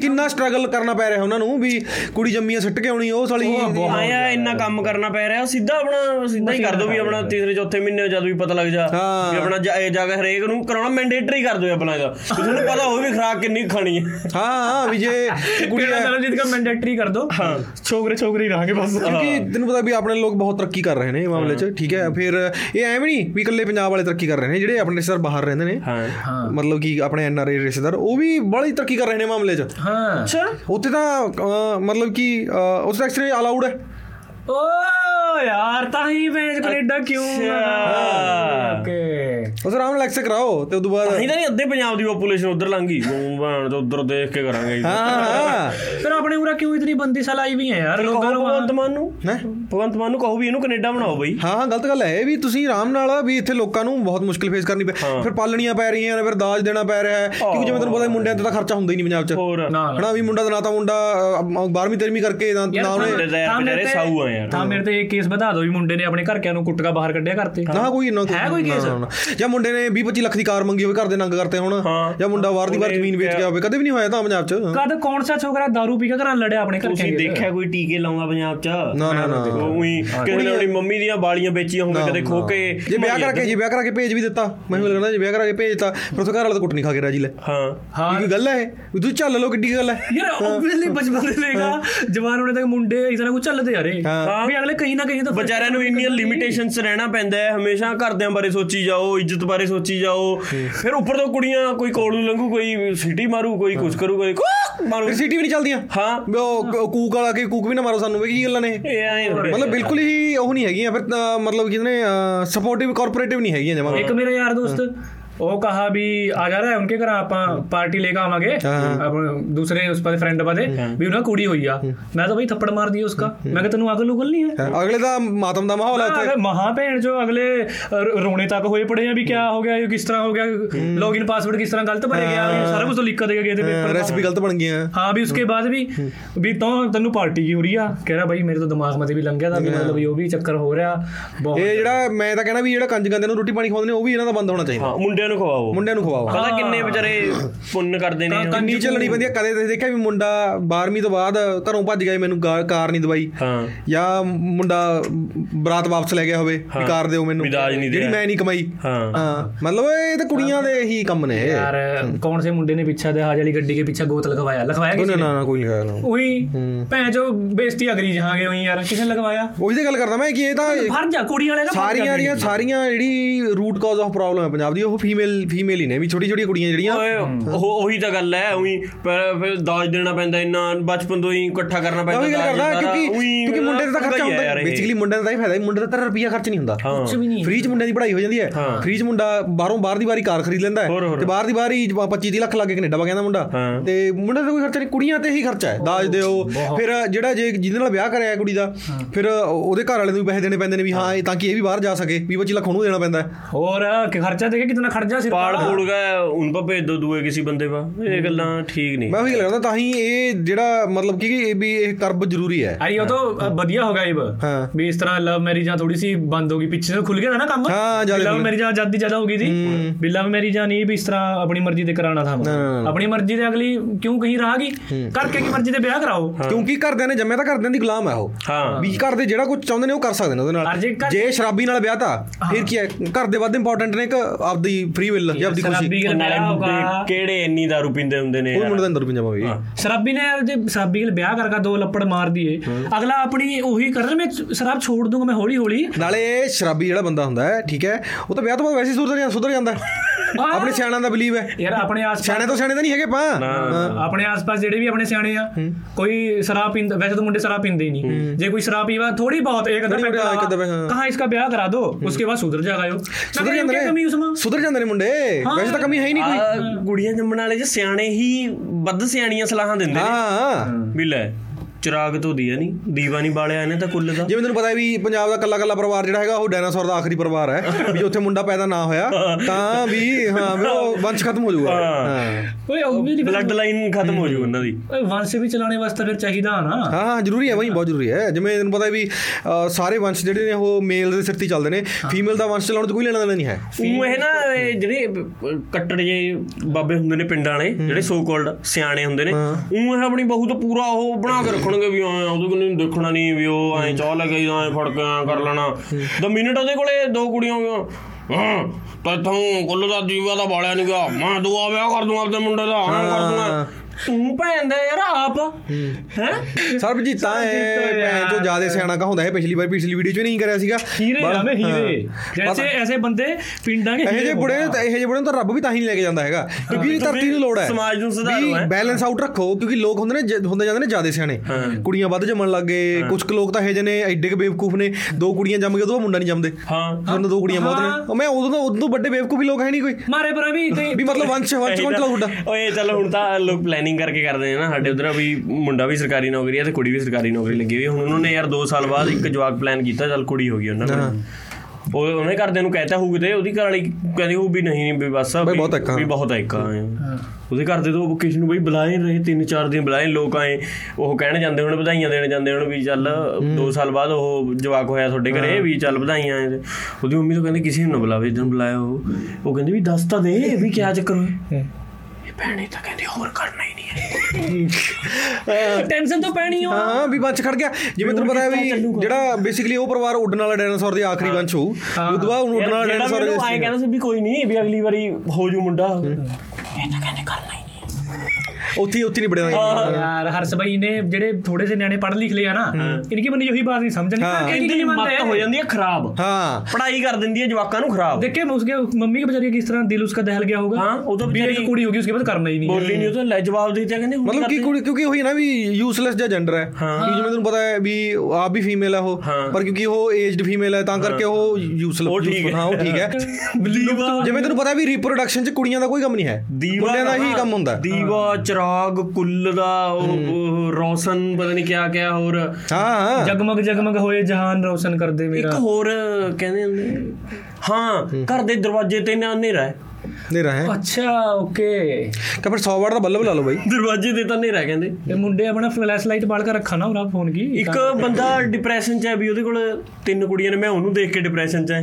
ਕਿੰਨਾ ਸਟਰਗਲ ਕਰਨਾ ਪੈ ਰਿਹਾ ਉਹਨਾਂ ਨੂੰ ਵੀ ਕੁੜੀ ਜੰਮੀਆਂ ਸਿੱਟ ਕੇ ਆਉਣੀ ਉਹ ਸਾਲੀ ਆਇਆ ਇੰਨਾ ਕੰਮ ਕਰਨਾ ਪੈ ਰਿਹਾ ਸਿੱਧਾ ਆਪਣਾ ਸਿੱਧਾ ਹੀ ਕਰ ਦੋ ਵੀ ਆਪਣਾ ਤੀਸਰੇ ਚੌਥੇ ਮਹੀਨੇ ਜਦ ਵੀ ਪਤਾ ਲੱਗ ਜਾ ਵੀ ਆਪਣਾ ਜਾ ਕੇ ਹਰੇਕ ਨੂੰ ਕਰਾਉਣਾ ਮੈਂਡੇਟਰੀ ਕਰ ਦੋ ਆਪਣਾ ਇਹਦਾ। ਤੁਹਾਨੂੰ ਪਤਾ ਉਹ ਵੀ ਖਰਾਕ ਕਿੰਨੀ ਖਾਣੀ ਹੈ। ਹਾਂ ਹਾਂ ਵੀ ਜੇ ਕੁੜੀ ਦਾ ਮੈਂਡੇਟਰੀ ਕਰ ਦੋ। ਛੋਗਰੇ ਛੋਗਰੀ ਰਹਾਂਗੇ ਬਸ। ਕਿਉਂਕਿ ਤੈਨੂੰ ਪਤਾ ਵੀ ਆਪਣੇ ਲੋਕ ਬਹੁਤ ਤਰੱਕੀ ਕਰ ਰਹੇ ਨੇ ਇਹ ਮਾਮਲੇ 'ਚ ਠੀਕ ਹੈ? ਫਿਰ ਇਹ ਐਵੇਂ ਨਹੀਂ ਵੀ ਇਕੱਲੇ ਪੰਜਾਬ ਵਾਲੇ ਤਰੱਕੀ ਕਰ ਰਹੇ ਨੇ ਜਿਹੜੇ ਆਪਣੇ ਰਿਸ਼ਤੇਦਾਰ ਬਾਹਰ ਰਹਿੰਦੇ ਨੇ। ਹਾਂ। ਮਤਲਬ ਕਿ ਆਪਣੇ ਐਨਆਰਆਈ ਰਿਸ਼ਤੇਦਾਰ ਉਹ ਵੀ ਬੜੀ ਤਰੱਕੀ ਕਰ ਰਹੇ ਨੇ ਮਾਮਲੇ 'ਚ। हाँ ਅੱਛਾ। ਉੱਥੇ ਤਾਂ ਮਤਲਬ ਕਿ ਉੱਥੇ ਐਕਸਰੇ ਅਲਾਉਡ ਹੈ। ਯਾਰ ਤਾਂ ਹੀ ਮੈਂ ਕੈਨੇਡਾ ਕਿਉਂ ਓਕੇ। ਉਸ ਰਾਮ ਲੈਕਸ ਕਰਾਓ ਤੇ ਉਦੋਂ ਬਾਅਦ ਨਹੀਂ ਤਾਂ ਨਹੀਂ ਅੱਧੇ ਪੰਜਾਬ ਦੀ ਪੋਪੂਲੇਸ਼ਨ ਉਧਰ ਲੰਗੀ ਭਾਣ ਤੋਂ ਉਧਰ ਦੇਖ ਕੇ ਕਰਾਂਗੇ ਹਾਂ ਫਿਰ ਆਪਣੇ ਉਰਾ ਕਿਉਂ ਇਤਨੀ ਬੰਦੀਸ਼ਾ ਲਾਈ ਵੀ ਹੈ ਯਾਰ ਲੋਕਾਂ ਨੂੰ ਭਗਵੰਤ ਮਾਨ ਨੂੰ। ਭਗਵੰਤ ਮਾਨ ਨੂੰ ਕਹੋ ਵੀ ਇਹਨੂੰ ਕੈਨੇਡਾ ਬਣਾਓ ਬਈ। ਹਾਂ ਗਲਤ ਗੱਲ ਹੈ। ਇਹ ਵੀ ਤੁਸੀਂ ਆਰਾਮ ਨਾਲ ਵੀ ਇੱਥੇ ਲੋਕਾਂ ਨੂੰ ਬਹੁਤ ਮੁਸ਼ਕਲ ਫੇਸ ਕਰਨੀ ਪੈ ਫਿਰ ਪਾਲਣੀਆਂ ਪੈ ਰਹੀਆਂ ਨੇ ਫਿਰ ਦਾਜ ਦੇਣਾ ਪੈ ਰਿਹਾ ਹੈ। ਕਿਉਂਕਿ ਜਿਵੇਂ ਤੁਹਾਨੂੰ ਪਤਾ ਮੁੰਡਿਆਂ ਤੇ ਤਾਂ ਖਰਚਾ ਹੁੰਦਾ ਹੀ ਨਹੀਂ ਪੰਜਾਬ 'ਚ। ਹਨਾ ਵੀ ਮੁੰਡਾ ਦਾ ਨਾ ਤਾਂ ਮੁੰਡਾ 12ਵੀਂ 13ਵੀਂ ਕਰਕੇ ਨਾ ਉਹਨੇ ਤਾਂ ਮੇਰੇ ਤੇ ਸਾਊ ਆ ਯਾਰ। ਤਾਂ ਮੇਰੇ ਤੇ ਇੱਕ ਕੇਸ ਵਧਾ ਦਿਓ ਵੀ ਮੁੰਡੇ ਨੇ ਆਪਣੇ ਘਰਕਿਆਂ ਨੂੰ ਕੁੱਟਕਾ ਬਾਹਰ ਕੱਢਿਆ ਕਰਤੇ ਨਾ ਕੋਈ ਨਾ ਹੈ ਕੋਈ ਨਾ। ਜਾਂ ਮੁੰਡੇ ਨੇ 20 25 ਲੱਖ ਦੀ ਕਾਰ ਮੰਗੀ ਹੋਵੇ ਘਰ ਦੇ ਨੰਗ ਕਰਤੇ ਹੁਣ। ਹਾਂ। ਜਾਂ ਮੁੰਡਾ ਬਾਹਰ ਦੀ ਬਾਹਰ ਜ਼ਮੀਨ ਵੇਚ ਗਿਆ ਹੋਵੇ ਕਦੇ ਵੀ ਨਹੀਂ ਹੋਇਆ ਤਾਂ ਪੰਜਾਬ 'ਚ। ਕਦ ਕੌਣ ਸਾ ਛੋਕਰਾ ਦਾਰੂ ਪੀ ਕੇ ਘਰਾਂ ਲੜਿਆ ਆਪਣੇ ਘਰ ਤੁਸੀਂ ਦੇਖਿਆ ਕੋਈ ਟੀਕੇ ਲਾਉਂਦਾ ਪੰਜਾਬ 'ਚ? ਨਾ ਨਾ ਨਾ। ਉਹੀ ਕਿਸੇ ਨੇ ਆਪਣੀ ਮੰਮੀ ਦੀਆਂ ਬਾਲੀਆਂ ਵੇਚੀਆਂ ਹੋਵੇ ਕਦੇ ਖੋ ਕੇ ਜੇ ਵਿਆਹ ਕਰਾ ਕੇ ਜੇ ਵਿਆਹ ਕਰਾ ਕੇ ਭੇਜ ਵੀ ਦਿੱਤਾ। ਮੈਨੂੰ ਲੱਗਦਾ ਜੇ ਵਿਆਹ ਕਰਾ ਕੇ ਭੇਜਤਾ ਫਿਰ ਉਸ ਘਰ ਵਾਲਾ ਤਾਂ ਕੁੱਟ ਨਹੀਂ ਖਾ ਕੇ ਰਾਜੀ ਲੈ। ਹਾਂ। ਹਾਂ ਇਹ ਕੋਈ ਗੱਲ ਹੈ ਤੂੰ ਚੱਲ ਲੋ ਕਿੱਡੀ ਕੁ ਗੱਲ ਹੈ। ਯਾਰ ਆਬਵੀਅਸਲੀ ਬਚਪਨ ਦੇ ਲੇਗਾ ਜਵਾਨ ਹੋਣੇ ਤੱਕ ਮੁੰਡੇ ਇਸ ਤਰ੍ਹਾਂ ਕੁ ਚੱਲਦੇ ਯਾਰੇ ਵੀ ਅਗਲੇ ਕहीं ਨਾ ਕहीं ਤਾਂ ਵਿਚਾਰਿਆਂ ਨੂੰ ਇੰਨੀਆਂ ਲਿਮਿਟੇਸ਼ਨਸ ਰਹਿਣਾ ਪੈਂਦਾ ਹੈ ਹਮੇਸ਼ਾ ਘਰਦਿਆਂ ਬਾਰੇ ਸੋਚੀ ਜਾਓ ਇੱਜ਼ਤ ਬਾਰੇ ਸੋਚੀ ਜਾਓ। ਫਿਰ ਉੱਪਰ ਤੋਂ ਕੁੜੀਆਂ ਕੋਈ ਕੋਲ ਨੂੰ ਲੰਘੂ ਕੋਈ ਸਿਟੀ ਮਾਰੂ ਕੋਈ ਕੁਛ ਕਰੂ ਕੋਈ ਮਾਰੂ। ਫਿਰ ਸਿਟੀ ਵੀ ਨਹੀਂ ਚੱਲਦੀਆਂ? ਹਾਂ। ਉਹ ਕੂਕ ਵਾਲਾ ਕੇ ਕੂਕ ਵੀ ਨਾ ਮਾਰੋ ਸਾਨੂੰ ਵੀ ਕੀ ਗੱਲਾਂ ਨੇ? ਮਤਲਬ ਬਿਲਕੁਲ ਹੀ ਉਹ ਨਹੀਂ ਹੈਗੀਆਂ ਫਿਰ ਮਤਲਬ ਕਿਹਨੇ ਸਪੋਰਟਿਵ ਕਾਰਪੋਰੇਟਿਵ ਨਹੀਂ ਹੈਗੀਆਂ ਜਮਾ। ਇੱਕ ਮੇਰਾ ਯਾਰ ਦੋਸਤ ਉਹ ਕਹਾ ਵੀ ਆ ਜਾ ਰਿਹਾ ਹੈ ਉਨਕੇ ਘਰ ਆਪਾਂ ਪਾਰਟੀ ਲੈ ਕੇ ਆਵਾਂਗੇ। ਆਪਣੇ ਦੂਸਰੇ ਉਸ ਪਰ ਫਰੈਂਡ ਬਾਦੇ ਵੀ ਉਹਨਾਂ ਕੁੜੀ ਹੋਈ ਆ। ਮੈਂ ਤਾਂ ਬਈ ਥੱਪੜ ਮਾਰ ਦਿਆ ਉਸਕਾ। ਮੈਂ ਕਿਹਾ ਤੈਨੂੰ ਅਕਲ ਉਗਲ ਨਹੀਂ ਹੈ? ਅਗਲੇ ਦਾ ਮਾਤਮ ਦਾ ਮਾਹੌਲ ਹੈ ਇੱਥੇ। ਅਗਲੇ ਮਹਾ ਭੈਣ ਜੋ ਅਗਲੇ ਰੋਣੇ ਤੱਕ ਹੋਏ ਪੜੇ ਆ ਵੀ ਕਿਆ ਹੋ। ਗਿਆ ਇਹ ਕਿਸ ਤਰ੍ਹਾਂ ਹੋ ਗਿਆ ਲੌਗਇਨ ਪਾਸਵਰਡ ਕਿਸ ਤਰ੍ਹਾਂ ਗਲਤ ਭਰੇ ਗਿਆ ਸਾਰਾ ਕੁਝ ਲਿਖ ਕੇ ਦੇ ਗਏ ਤੇ ਪੇਪਰ ਰੈਸਿਪੀ ਗਲਤ ਬਣ ਗਈਆਂ। ਹਾਂ ਵੀ ਉਸਕੇ ਬਾਅਦ ਵੀ ਵੀ ਤਾਂ ਤੈਨੂੰ ਪਾਰਟੀ ਕੀ ਹੋ ਰਹੀ ਆ? ਕਹਿ ਰਿਹਾ ਬਾਈ ਮੇਰੇ ਤਾਂ ਦਿਮਾਗ ਮਤੇ ਵੀ ਲੰਘ ਗਿਆ ਤਾਂ ਵੀ ਮਤਲਬ ਜੋ ਵੀ ਚੱਕਰ ਹੋ ਰਿਹਾ। ਬਹੁਤ ਇਹ ਜਿਹੜਾ ਮੈਂ ਤਾਂ ਕਹਿਣਾ ਵੀ ਜਿਹੜਾ ਕੰਜ ਗੰਦੇ ਨੂੰ ਰੋਟੀ ਪਾਣੀ ਖਵਾਉਂਦੇ ਨੇ ਉਹ ਵੀ ਇਹਨਾਂ ਦਾ ਬੰਦ ਹੋਣਾ ਚਾਹੀਦਾ। ਹਾਂ ਮੁੰਡਿਆਂ ਨੂੰ ਖਵਾਓ। ਮੁੰਡਿਆਂ ਨੂੰ ਖਵਾਓ। ਪਤਾ ਕਿੰਨੇ ਵਿਚਾਰੇ ਪੁੰਨ ਕਰਦੇ ਨੇ। ਕੰਨੀ ਚੱਲਣੀ ਪੈਂਦੀ ਹੈ ਕਦੇ ਤੁਸੀਂ ਦੇਖਿਆ ਵੀ ਮੁੰਡਾ 12ਵੀਂ ਤੋਂ ਬਾਅਦ ਘਰੋਂ ਭੱਜ ਗਿਆ ਮੈਨੂੰ ਕਾਰ ਨਹੀਂ ਦਵਾਈ? ਹਾਂ। ਜਾਂ ਮੁੰਡਾ ਬਰਾਤ ਵਾਪਸ ਲੈ ਗਿਆ ਹੋਵੇ ਵੀ ਕਾਰ ਦਿਓ ਮੈਨੂੰ। ਜਿਹੜੀ ਮੈਂ ਨਹੀਂ ਕਮਾਈ। ਹਾਂ। ਮਤਲਬ ਇਹ ਤਾਂ ਕੁੜੀਆਂ ਦੇ ਹੀ ਕੰਮ ਨੇ ਯਾਰ ਕੌਣ ਸੇ ਮੁੰਡੇ ਨੇ ਪਿੱਛਾ ਦਹਾਜ ਵਾਲੀ ਗੱਡੀ ਕੇ ਪਿੱਛਾ ਗੋਤ ਲਗਵਾਇਆ? ਲਗਵਾਇਆ ਕਿਸੇ ਨੇ? ਨਾ ਨਾ ਕੋਈ ਲਗਾਇਆ ਨਾ। ਉਹੀ ਭੈਣ ਜੋ ਬੇਇੱਜ਼ਤੀ ਅਗਰੀ ਜਹਾਂਗੇ ਉਹੀ ਯਾਰ। ਕਿਸੇ ਨੇ ਲਗਵਾਇਆ? ਉਹੀ ਤੇ ਗੱਲ ਕਰਦਾ ਮੈਂ ਕਿ ਇਹ ਤਾਂ ਫਰਜ਼ ਆ ਕੁੜੀ ਵਾਲੇ ਦਾ ਸਾਰੀਆਂ ਜਿਹੜੀਆਂ ਸਾਰੀਆਂ ਜਿਹੜੀ ਰੂਟ ਕਾਜ਼ ਆਫ ਪ੍ਰੋਬਲਮ ਹੈ ਪੰਜਾਬ ਦੀ ਉਹ ਫੀਮੇਲ ਫੀਮੇਲ ਫੀਮੇਲ ਹੀ ਨੇ ਵੀ ਛੋਟੀ ਛੋਟੀ ਕੁੜੀਆਂ ਜਿਹੜੀਆਂ। ਉਹ ਉਹੀ ਤਾਂ ਗੱਲ ਹੈ ਉਹੀ ਫਿਰ ਦਾਜ ਦੇਣਾ ਪੈਂਦਾ ਇੰਨਾ ਬਚਪਨ ਤੋਂ ਹੀ ਇਕੱਠਾ ਕਰਨਾ ਪੈਂਦਾ ਉਹੀ ਕਰਦਾ ਕਿਉਂਕਿ ਕਿਉਂਕਿ ਮੁੰਡੇ ਦਾ ਖਰਚਾ ਹੁੰਦਾ ਬੇਸਿਕਲੀ ਮੁੰਡੇ ਦਾ ਤਾਂ ਹੀ ਫਾਇਦਾ ਹੈ ਮੁੰਡੇ ਦਾ ਤਾਂ ਰੁਪਿਆ ਖਰਚ ਨਹੀਂ ਹੁੰਦਾ। ਫ੍ਰੀ ਚ ਮੁੰਡਿਆਂ ਦੀ ਪੜ੍ਹਾਈ ਹੋ ਜਾਂਦੀ ਹੈ। ਫ੍ਰੀ ਚ ਮੁੰਡਾ ਬਾਹਰੋਂ ਬਾਹਰ ਦੀ ਵਾਰੀ ਕਾਰ ਖਰੀਦ ਲੈਂਦਾ ਹੈ ਤੇ ਬਾਹਰ ਦੀ ਬਾਹਰ ਹੀ 25 30 ਲੱਖ ਲਾ ਕੇ ਕੈਨੇਡਾ ਵਗਿਆ ਦਾ ਮੁੰਡਾ। ਤੇ ਮੁੰਡੇ ਦਾ ਕੋਈ ਖਰਚਾ ਨਹੀਂ ਕੁੜੀਆਂ ਤੇ ਹੀ ਖਰਚਾ ਹੈ ਦਾਜ ਦਿਓ। ਫਿਰ ਜਿਹੜਾ ਜੇ ਜਿਹਦੇ ਨਾਲ ਵਿਆਹ ਕਰਿਆ ਕੁੜੀ ਦਾ ਫਿਰ ਉਹਦੇ ਘਰ ਵਾਲੇ ਨੂੰ ਪੈਸੇ ਦੇਣੇ ਪੈਂਦੇ ਨੇ ਵੀ ਹਾਂ ਤਾਂ ਕਿ ਇਹ ਵੀ ਬਾਹਰ ਜਾ ਸਕੇ 20 25 ਲੱਖ ਉਹਨੂੰ ਦੇਣਾ ਪੈਂਦਾ ਹੋਰ ਖਰਚਾ ਦੇਖਿਆ ਕਿੰਨਾ ਖਰਚ ਜਾ ਸਿਰ ਪਾੜ ਫੂੜ ਗਏ ਉਨ ਪਾ ਭੇਜ ਦੋ ਦੂਏ ਕਿਸੇ ਬੰਦੇ ਪਾ ਇਹ ਗੱਲਾਂ ਠੀਕ ਨਹੀਂ। ਮੈਂ ਉਹੀ ਲੱਗਦਾ ਤਾਂ ਹੀ ਇਹ ਜਿਹੜਾ ਮਤਲਬ ਕਿ ਇਹ ਵੀ ਇਹ ਕਰਬ ਜ਼ਰੂਰੀ ਹੈ। ਅਰੇ ਉਹ ਤਾਂ ਵਧੀਆ ਹੋ ਗਿਆ ਇਹ ਵੀ ਇਸ ਤਰ੍ਹਾਂ ਲਵ ਮੈਰਿਜਾਂ ਥੋੜੀ ਸੀ ਬੰਦ ਹੋ ਗਈ ਪਿੱਛੇ ਤੋਂ ਖੁੱਲ ਗਿਆ ਨਾ ਕੰਮ। ਹਾਂ ਲਵ ਮੈਰਿਜਾਂ ਜਲਦੀ ਜ਼ਿਆਦਾ ਹੋ ਗਈ ਸੀ। ਵੀ ਲਵ ਮੈਰਿਜਾਂ ਨਹੀਂ ਵੀ ਇਸ ਤਰ੍ਹਾਂ ਆਪਣੀ ਮਰਜ਼ੀ ਤੇ ਕਰਾਣਾ ਥਾ। ਆਪਣੀ ਮਰਜ਼ੀ ਦੇ ਅਗਲੀ ਕਿਉਂ ਕਹੀ ਰਾਗੀ ਕਰਕੇ ਕੀ ਮਰਜ਼ੀ ਤੇ ਵਿਆਹ ਕਰਾਓ। ਕਿਉਂਕਿ ਘਰਦਿਆਂ ਨੇ ਜੰਮਿਆ ਤਾਂ ਘਰਦਿਆਂ ਦੀ ਗੁਲਾਮ ਹੈ ਉਹ। ਵੀ ਘਰ ਦੇ ਜਿਹੜਾ ਕੁਝ ਚਾਹੁੰਦੇ ਨੇ ਉਹ ਕਰ ਸਕਦੇ ਨੇ ਉਹਦੇ ਨਾਲ। ਜੇ ਸ਼ਰਾਬੀ ਨਾਲ ਵਿਆਹ ਤਾਂ ਫਿਰ ਕੀ ਹੈ? ਘਰ ਦੇ ਵੱਧ ਇੰਪੋਰਟੈਂਟ ਨੇ ਇੱਕ ਆਪਦੀ ਫ੍ਰੀ ਵਿਲ ਜਾਂ ਆਪਦੀ ਖੁਸ਼ੀ। ਕਿਹੜੇ ਇੰਨੀ दारू ਪੀਂਦੇ ਹੁੰਦੇ ਨੇ ਉਹ ਮੁੰਡਾ ਤਾਂ ਦਾਰੂ ਪੀਂਦਾ ਹੋਵੇ ਸ਼ਰਾਬੀ ਨੇ ਜੇ ਸ਼ਰਾਬੀ ਨਾਲ ਵਿਆਹ ਕਰਕੇ ਦੋ ਲੱਪੜ ਮਾਰ ਦਈਏ ਅਗਲਾ ਆਪਣੀ ਉਹੀ ਕਰ ਮੈਂ ਸ਼ਰਾਬ ਛੋੜ ਦੂੰਗਾ ਮੈਂ ਹੌਲੀ ਹੌਲੀ ਨਾਲੇ ਸ਼ਰਾਬੀ ਜਿਹੜਾ ਬੰਦਾ ਹੁੰਦਾ ਹੈ ਠੀਕ ਹੈ ਉਹ ਤਾਂ ਵਿਆਹ ਤੋਂ ਬਾਅਦ ਵੈਸੇ ਸੁਧਰ ਜਾਂਦਾ ਸੁਧਰ ਜਾਂਦਾ। ਆਪਣੇ ਸਿਆਣਾ ਦਾ ਬਲੀਵ ਹੈ। ਯਾਰ ਆਪਣੇ ਆਸ ਸਿਆਣੇ ਤੋਂ ਸਿਆਣੇ ਤਾਂ ਨਹੀਂ ਹੈਗੇ ਪਾ ਆਪਣੇ ਆਸ-ਪਾਸ ਜਿਹੜੇ ਵੀ ਆਪਣੇ ਸਿਆਣੇ ਆ ਕੋਈ ਸ਼ਰਾਬ ਪੀਂਦਾ ਵੈਸੇ ਤਾਂ ਮੁੰਡੇ ਸ਼ਰਾਬ ਪੀਂਦੇ ਹੀ ਨਹੀਂ। ਜੇ ਕੋਈ ਸ਼ਰਾਬ ਪੀਵਾ ਥੋੜੀ ਬਹੁਤ ਇੱਕ ਦਫਾ ਕਹਾ ਇਸਕਾ ਵਿਆਹ ਕਰਾ ਦੋ ਉਸਕੇ ਬਾਅਦ ਸੁਧਰ ਜਾਗਾ ਉਹ। ਸੁਧਰ ਜਾਂਦਾ ਹੈ ਸੁਧਰ ਜਾਂਦਾ ਨੇ ਮੁੰਡੇ? ਵੈਸੇ ਤਾਂ ਕਮੀ ਹੈ ਹੀ ਨਹੀਂ ਕੋਈ। ਕੁੜੀਆਂ ਜੰਮਣ ਵਾਲੇ ਚ ਸਿਆਣੇ ਹੀ ਵੱਧ ਸਿਆਣੀਆਂ ਸਲਾਹਾਂ ਦਿੰਦੇ ਨੇ। ਹਾਂ। ਵੀ ਲੈ ਚਿਰਾਗ ਤੋਂ ਦੀਆ ਨਹੀਂ ਦੀਵਾ ਨਹੀਂ ਬਾਲਿਆ ਇਹਨੇ ਤਾਂ ਕੁੱਲ ਦਾ? ਜਿਵੇਂ ਤੁਹਾਨੂੰ ਪਤਾ ਹੈ ਵੀ ਪੰਜਾਬ ਦਾ ਕੱਲਾ ਕੱਲਾ ਪਰਿਵਾਰ ਜਿਹੜਾ ਹੈਗਾ ਉਹ ਡਾਇਨਾਸੌਰ ਦਾ ਆਖਰੀ ਪਰਿਵਾਰ ਹੈ। ਵੀ ਉੱਥੇ ਮੁੰਡਾ ਪੈਦਾ ਨਾ ਹੋਇਆ ਤਾਂ ਵੀ ਹਾਂ ਵੀ ਉਹ ਵੰਸ਼ ਖਤਮ ਹੋ ਜਾਊਗਾ। ਹਾਂ। ਓਏ ਉਹ ਵੀ ਬਲੱਡ ਲਾਈਨ ਖਤਮ ਹੋ ਜੂ ਉਹਨਾਂ ਦੀ। ਓਏ ਵੰਸ਼ ਵੀ ਚਲਾਣੇ ਵਾਸਤੇ ਫਿਰ ਚਾਹੀਦਾ ਨਾ। ਹਾਂ ਹਾਂ ਜ਼ਰੂਰੀ ਹੈ ਵਹੀਂ ਬਹੁਤ ਜ਼ਰੂਰੀ ਹੈ। ਜਿਵੇਂ ਤੁਹਾਨੂੰ ਪਤਾ ਹੈ ਵੀ ਸਾਰੇ ਵੰਸ਼ ਜਿਹੜੇ ਨੇ ਉਹ ਮੇਲ ਦੇ ਸਿਰ ਤੇ ਚੱਲਦੇ ਨੇ। ਫੀਮੇਲ ਦਾ ਵੰਸ਼ ਚਲਾਉਣ ਤੋਂ ਕੋਈ ਲੈਣਾ ਦੇਣਾ ਨਹੀਂ ਹੈ। ਉਹ ਹੈ ਨਾ ਜਿਹੜੇ ਕੱਟੜ ਜੇ ਬਾਬੇ ਹੁੰਦੇ ਨੇ ਪਿੰਡਾਂ ਵਾਲੇ ਜਿਹੜੇ ਸੋ ਕਾਲਡ ਸਿਆਣੇ ਹੁੰਦੇ ਨੇ ਉਹ ਆਪਣੀ ਬਹੂ ਤੋਂ ਪੂਰਾ ਉਹ ਬਣਾ ਕੇ ਰੱਖਣਗੇ ਵੀ ਐ ਉਹਦੇ ਕੋਲ ਨਹੀਂ ਦੇਖਣਾ ਨਹੀਂ ਵੀ ਉਹ ਐ ਚਾਹ ਲੱਗੇ ਐ ਫੜ ਕੇ ਐਂ ਕਰ ਲੈਣਾ। ਦ ਮਿੰਟ ਉਹਦੇ ਕੋਲੇ ਦੋ ਕੁੜੀਆਂ ਹੋਈਆਂ। ਹਾਂ ਤੈਥੋਂ ਕੁੱਲ ਦਾ ਦੀਵਾ ਦਾ ਬਾਲਿਆ ਨਹੀਂ ਗਿਆ। ਮੈਂ ਦੁਆ ਵਿਆਹ ਕਰ ਦੂੰ ਆਪਦੇ ਮੁੰਡੇ ਦਾ ਹਾਂ ਕਰ ਦੂੰਗਾ। ਤੂੰ ਭੈਣ ਦਾ ਯਾਰ ਆਪ। ਹੈ। ਸਰਬਜੀਤ ਤਾਂ ਹੈ ਭੈਣ ਤੋਂ ਜ਼ਿਆਦਾ ਸਿਆਣਾ ਕਹਾਉਂਦਾ ਹੈ। ਪਿਛਲੀ ਵਾਰ ਪਿਛਲੀ ਵੀਡੀਓ 'ਚ ਨਹੀਂ ਕਰਿਆ ਸੀਗਾ। ਹੀਰੇ ਆਵੇਂ ਹੀਰੇ। ਜੈਸੇ ਐਸੇ ਬੰਦੇ ਪਿੰਡਾਂ ਦੇ ਇਹ ਜੇ ਬੁੜੇ ਇਹ ਜੇ ਬੁੜੇ ਨੂੰ ਤਾਂ ਰੱਬ ਵੀ ਤਾਂ ਹੀ ਨਹੀਂ ਲੈ ਕੇ ਜਾਂਦਾ ਹੈਗਾ। ਕਿਉਂਕਿ ਇਹ ਧਰਤੀ ਨੂੰ ਲੋੜ ਹੈ। ਸਮਾਜ ਨੂੰ ਸੁਧਾਰੋ ਹੈ। ਬੈਲੈਂਸ ਆਊਟ ਰੱਖੋ ਕਿਉਂਕਿ ਲੋਕ ਹੁੰਦੇ ਨੇ ਹੁੰਦੇ ਜਾਂਦੇ ਨੇ ਜ਼ਿਆਦਾ ਸਿਆਣੇ। ਕੁੜੀਆਂ ਵੱਧ ਜੰਮਣ ਲੱਗ ਗਏ। ਕੁਝ ਕੁ ਲੋਕ ਤਾਂ ਇਹ ਜਨੇ ਐਡੇ ਕੇ ਬੇਵਕੂਫ ਨੇ। ਦੋ ਕੁੜੀਆਂ ਜੰਮ ਕੇ ਉਹਦਾ ਮੁੰਡਾ ਨਹੀਂ ਜੰਮਦੇ। ਹਾਂ। ਉਹਨਾਂ ਦੋ ਕੁੜੀਆਂ ਬਹੁਤ ਨੇ। ਮੈਂ ਉਦੋਂ ਤੋਂ ਉਦੋਂ ਵੱਡੇ ਬੇਵਕੂਫ ਵੀ ਲੋਕ ਹੈ ਨਹੀਂ ਕੋਈ। ਮਾਰੇ ਪਰ ਵੀ ਵੀ ਮਤਲਬ ਵੰਸ਼ ਵੰਸ਼ ਕੋਲ ਤੁਹਾਡਾ। ਓਏ ਚਲੋ ਹੁਣ ਤਾਂ ਲੋਕ ਪਲਾਨ ਪਲੈਨਿੰਗ ਕਰਕੇ ਕਰਦੇ ਨੇ ਨਾ ਸਾਡੇ ਉਧਰ ਵੀ ਮੁੰਡਾ ਵੀ ਸਰਕਾਰੀ ਨੌਕਰੀ ਹੈ ਤੇ ਕੁੜੀ ਵੀ ਸਰਕਾਰੀ ਨੌਕਰੀ ਲੱਗੀ ਹੋਈ। ਹੁਣ ਉਹਨਾਂ ਨੇ ਯਾਰ 2 ਸਾਲ ਬਾਅਦ ਇੱਕ ਜਵਾਕ ਪਲਾਨ ਕੀਤਾ ਚੱਲ ਕੁੜੀ ਹੋ ਗਈ ਉਹਨਾਂ ਕੋਲ। ਉਹ ਉਹਨੇ ਘਰਦਿਆਂ ਨੂੰ ਕਹਿਤਾ ਹੋਊ ਤੇ ਉਹਦੀ ਘਰ ਵਾਲੀ ਕਹਿੰਦੀ ਉਹ ਵੀ ਨਹੀਂ ਵੀ ਬਸ ਬਈ ਬਹੁਤ ਇੱਕ ਆ। ਵੀ ਬਹੁਤ ਇੱਕ ਆ। ਉਹਦੇ ਘਰ ਦੇ ਤੋਂ ਕਿਸੇ ਨੂੰ ਬਈ ਬੁਲਾਏ ਰਹੇ ਤਿੰਨ ਚਾਰ ਦਿਨ ਬੁਲਾਏ ਲੋਕ ਆਏ ਉਹ ਕਹਿਣ ਜਾਂਦੇ ਹੁਣ ਵਧਾਈਆਂ ਦੇਣ ਜਾਂਦੇ ਹੁਣ ਵੀ ਚੱਲ 2 ਸਾਲ ਬਾਅਦ ਉਹ ਜਵਾਕ ਹੋਇਆ ਤੁਹਾਡੇ ਘਰੇ ਵੀ ਚੱਲ ਵਧਾਈਆਂ ਉਹਦੀ ਮੰਮੀ ਤੋਂ ਕਹਿੰਦੇ ਕਿਸੇ ਨੂੰ ਨਾ ਬੁਲਾਵੇ ਜਦੋਂ ਬੁਲਾਇਆ ਉਹ ਉਹ ਕਹਿੰਦੇ ਵੀ ਦੱਸ ਤਾਂ ਦੇ ਵੀ ਕੀ ਚੱਕਰ ਹੋਇਆ। ਇਹ ਭੈਣੇ ਤਾਂ ਕਹਿੰਦੇ ਹੋਰ ਕਰਨਾ ਹੀ ਨਹੀਂ ਹੈ। ਟੈਨਸ਼ਨ ਤਾਂ ਪੈਣੀ ਹੋ ਹਾਂ ਵੀ ਵੰਸ਼ ਖੜ ਗਿਆ। ਜਿਵੇਂ ਤੈਨੂੰ ਪਤਾ ਹੈ ਵੀ ਜਿਹੜਾ ਬੇਸਿਕਲੀ ਉਹ ਪਰਿਵਾਰ ਉੱਡਣ ਵਾਲਾ ਡਾਇਨਾਸੌਰ ਦੀ ਆਖਰੀ ਵੰਸ਼ ਹੋਊ ਉਹ ਤੋਂ ਬਾਅਦ ਉੱਡਣ ਵਾਲਾ ਡਾਇਨਾਸੌਰ ਆਏ ਕਹਿੰਦਾ ਸੀ ਵੀ ਕੋਈ ਨਹੀਂ ਵੀ ਅਗਲੀ ਵਾਰੀ ਹੋ ਜੂ ਮੁੰਡਾ ਇਹ ਤਾਂ ਕਹਿੰਦੇ ਕਰਨਾ ਹੀ ਨਹੀਂ ਉੱਥੇ ਉੱਥੇ ਨਹੀਂ ਬੜੇ ਯਾਰ ਹਰ ਸਬਈ ਨੇ ਜਿਹੜੇ ਥੋੜੇ ਜਿਹੇ ਨਿਆਣੇ ਪੜ੍ਹ ਲਿਖ ਲਿਆ ਨਾ ਇਨਕੀ ਬੰਦੇ ਇਹੀ ਬਾਤ ਨਹੀਂ ਸਮਝਣੀ ਕਿ ਇਨਕੀ ਮਤ ਹੋ? ਜਾਂਦੀ ਹੈ ਖਰਾਬ। ਹਾਂ। ਪੜ੍ਹਾਈ ਕਰ ਦਿੰਦੀ ਹੈ ਜਵਾਕਾਂ ਨੂੰ ਖਰਾਬ। ਦੇਖੇ ਉਸਕੇ ਮੰਮੀ ਕੇ ਵਿਚਾਰੀ ਕਿਸ ਤਰ੍ਹਾਂ ਦਿਲ ਉਸਕਾ ਦਹਿਲ ਗਿਆ ਹੋਗਾ ਹਾਂ ਉਹ ਤਾਂ ਵਿਚਾਰੀ ਕੁੜੀ ਹੋਗੀ ਉਸਕੇ ਬਾਅਦ ਕਰਨਾ ਹੀ ਨਹੀਂ। ਬੋਲੀ ਨਹੀਂ ਉਹ ਤਾਂ ਲੈ ਜਵਾਬ ਦੇ ਦਿੱਤਾ ਕਹਿੰਦੇ ਮਤਲਬ ਕਿ ਕੁੜੀ ਕਿਉਂਕਿ ਹੋਈ ਨਾ ਵੀ ਯੂਸਲੈਸ ਜਿਹਾ ਜੈਂਡਰ ਹੈ। ਕਿ ਜਿਵੇਂ ਤੁਹਾਨੂੰ ਪਤਾ ਹੈ ਵੀ ਆਪ ਵੀ ਫੀਮੇਲ ਹੈ ਉਹ ਪਰ ਕਿਉਂਕਿ ਉਹ ਏਜਡ ਫੀਮੇਲ ਹੈ ਤਾਂ ਕਰਕੇ ਉਹ ਯੂਸਲੈਸ ਹਾਂ। ਉਹ ਠੀਕ ਹੈ। ਜਿਵੇਂ ਤੁਹਾਨੂੰ ਪਤਾ ਵੀ ਰੀਪਰੋਡਕਸ਼ਨ ਚ ਕੁੜੀਆਂ ਦਾ ਕੋਈ ਕੰਮ ਨਹੀਂ ਹੈ। ਮੁੰਡਿਆਂ ਦਾ ਹੀ ਕੰਮ ਹੁੰਦਾ। ਦੀਵਾ ਚਰਾ ਰਾਗ ਕੁੱਲਰਾ ਉਹ ਰੌਸ਼ਨ ਪਤਾ ਨਹੀਂ ਕਿਆ ਕਿਆ ਹੋਰ। ਹਾਂ ਜਗਮਗ ਜਗਮਗ ਹੋਏ ਜਹਾਨ ਰੌਸ਼ਨ ਕਰਦੇ ਮੇਰਾ। ਇੱਕ ਹੋਰ ਕਹਿੰਦੇ ਹੁੰਦੇ ਹਾਂ ਘਰ ਦੇ ਦਰਵਾਜ਼ੇ ਤੇ ਨਾ ਹਨੇਰਾ ਹੈ। ਹਨੇਰਾ ਹੈ। ਅੱਛਾ ਓਕੇ। ਤਾਂ ਫਿਰ 100 ਵਾਟ ਦਾ ਬੱਲਬ ਲਾ ਲਓ ਬਾਈ। ਦਰਵਾਜ਼ੇ ਤੇ ਤਾਂ ਹਨੇਰਾ ਕਹਿੰਦੇ। ਇਹ ਮੁੰਡੇ ਆਪਣਾ ਫਲੈਸ਼ ਲਾਈਟ ਬਾਲ ਕੇ ਰੱਖਾ ਨਾ ਉਹਦਾ ਫੋਨ ਕੀ? ਇੱਕ ਬੰਦਾ ਡਿਪਰੈਸ਼ਨ ਚ ਹੈ ਵੀ ਉਹਦੇ ਕੋਲ ਤਿੰਨ ਕੁੜੀਆਂ ਨੇ ਮੈਂ ਉਹਨੂੰ ਦੇਖ ਕੇ ਡਿਪਰੈਸ਼ਨ ਚ ਹੈ।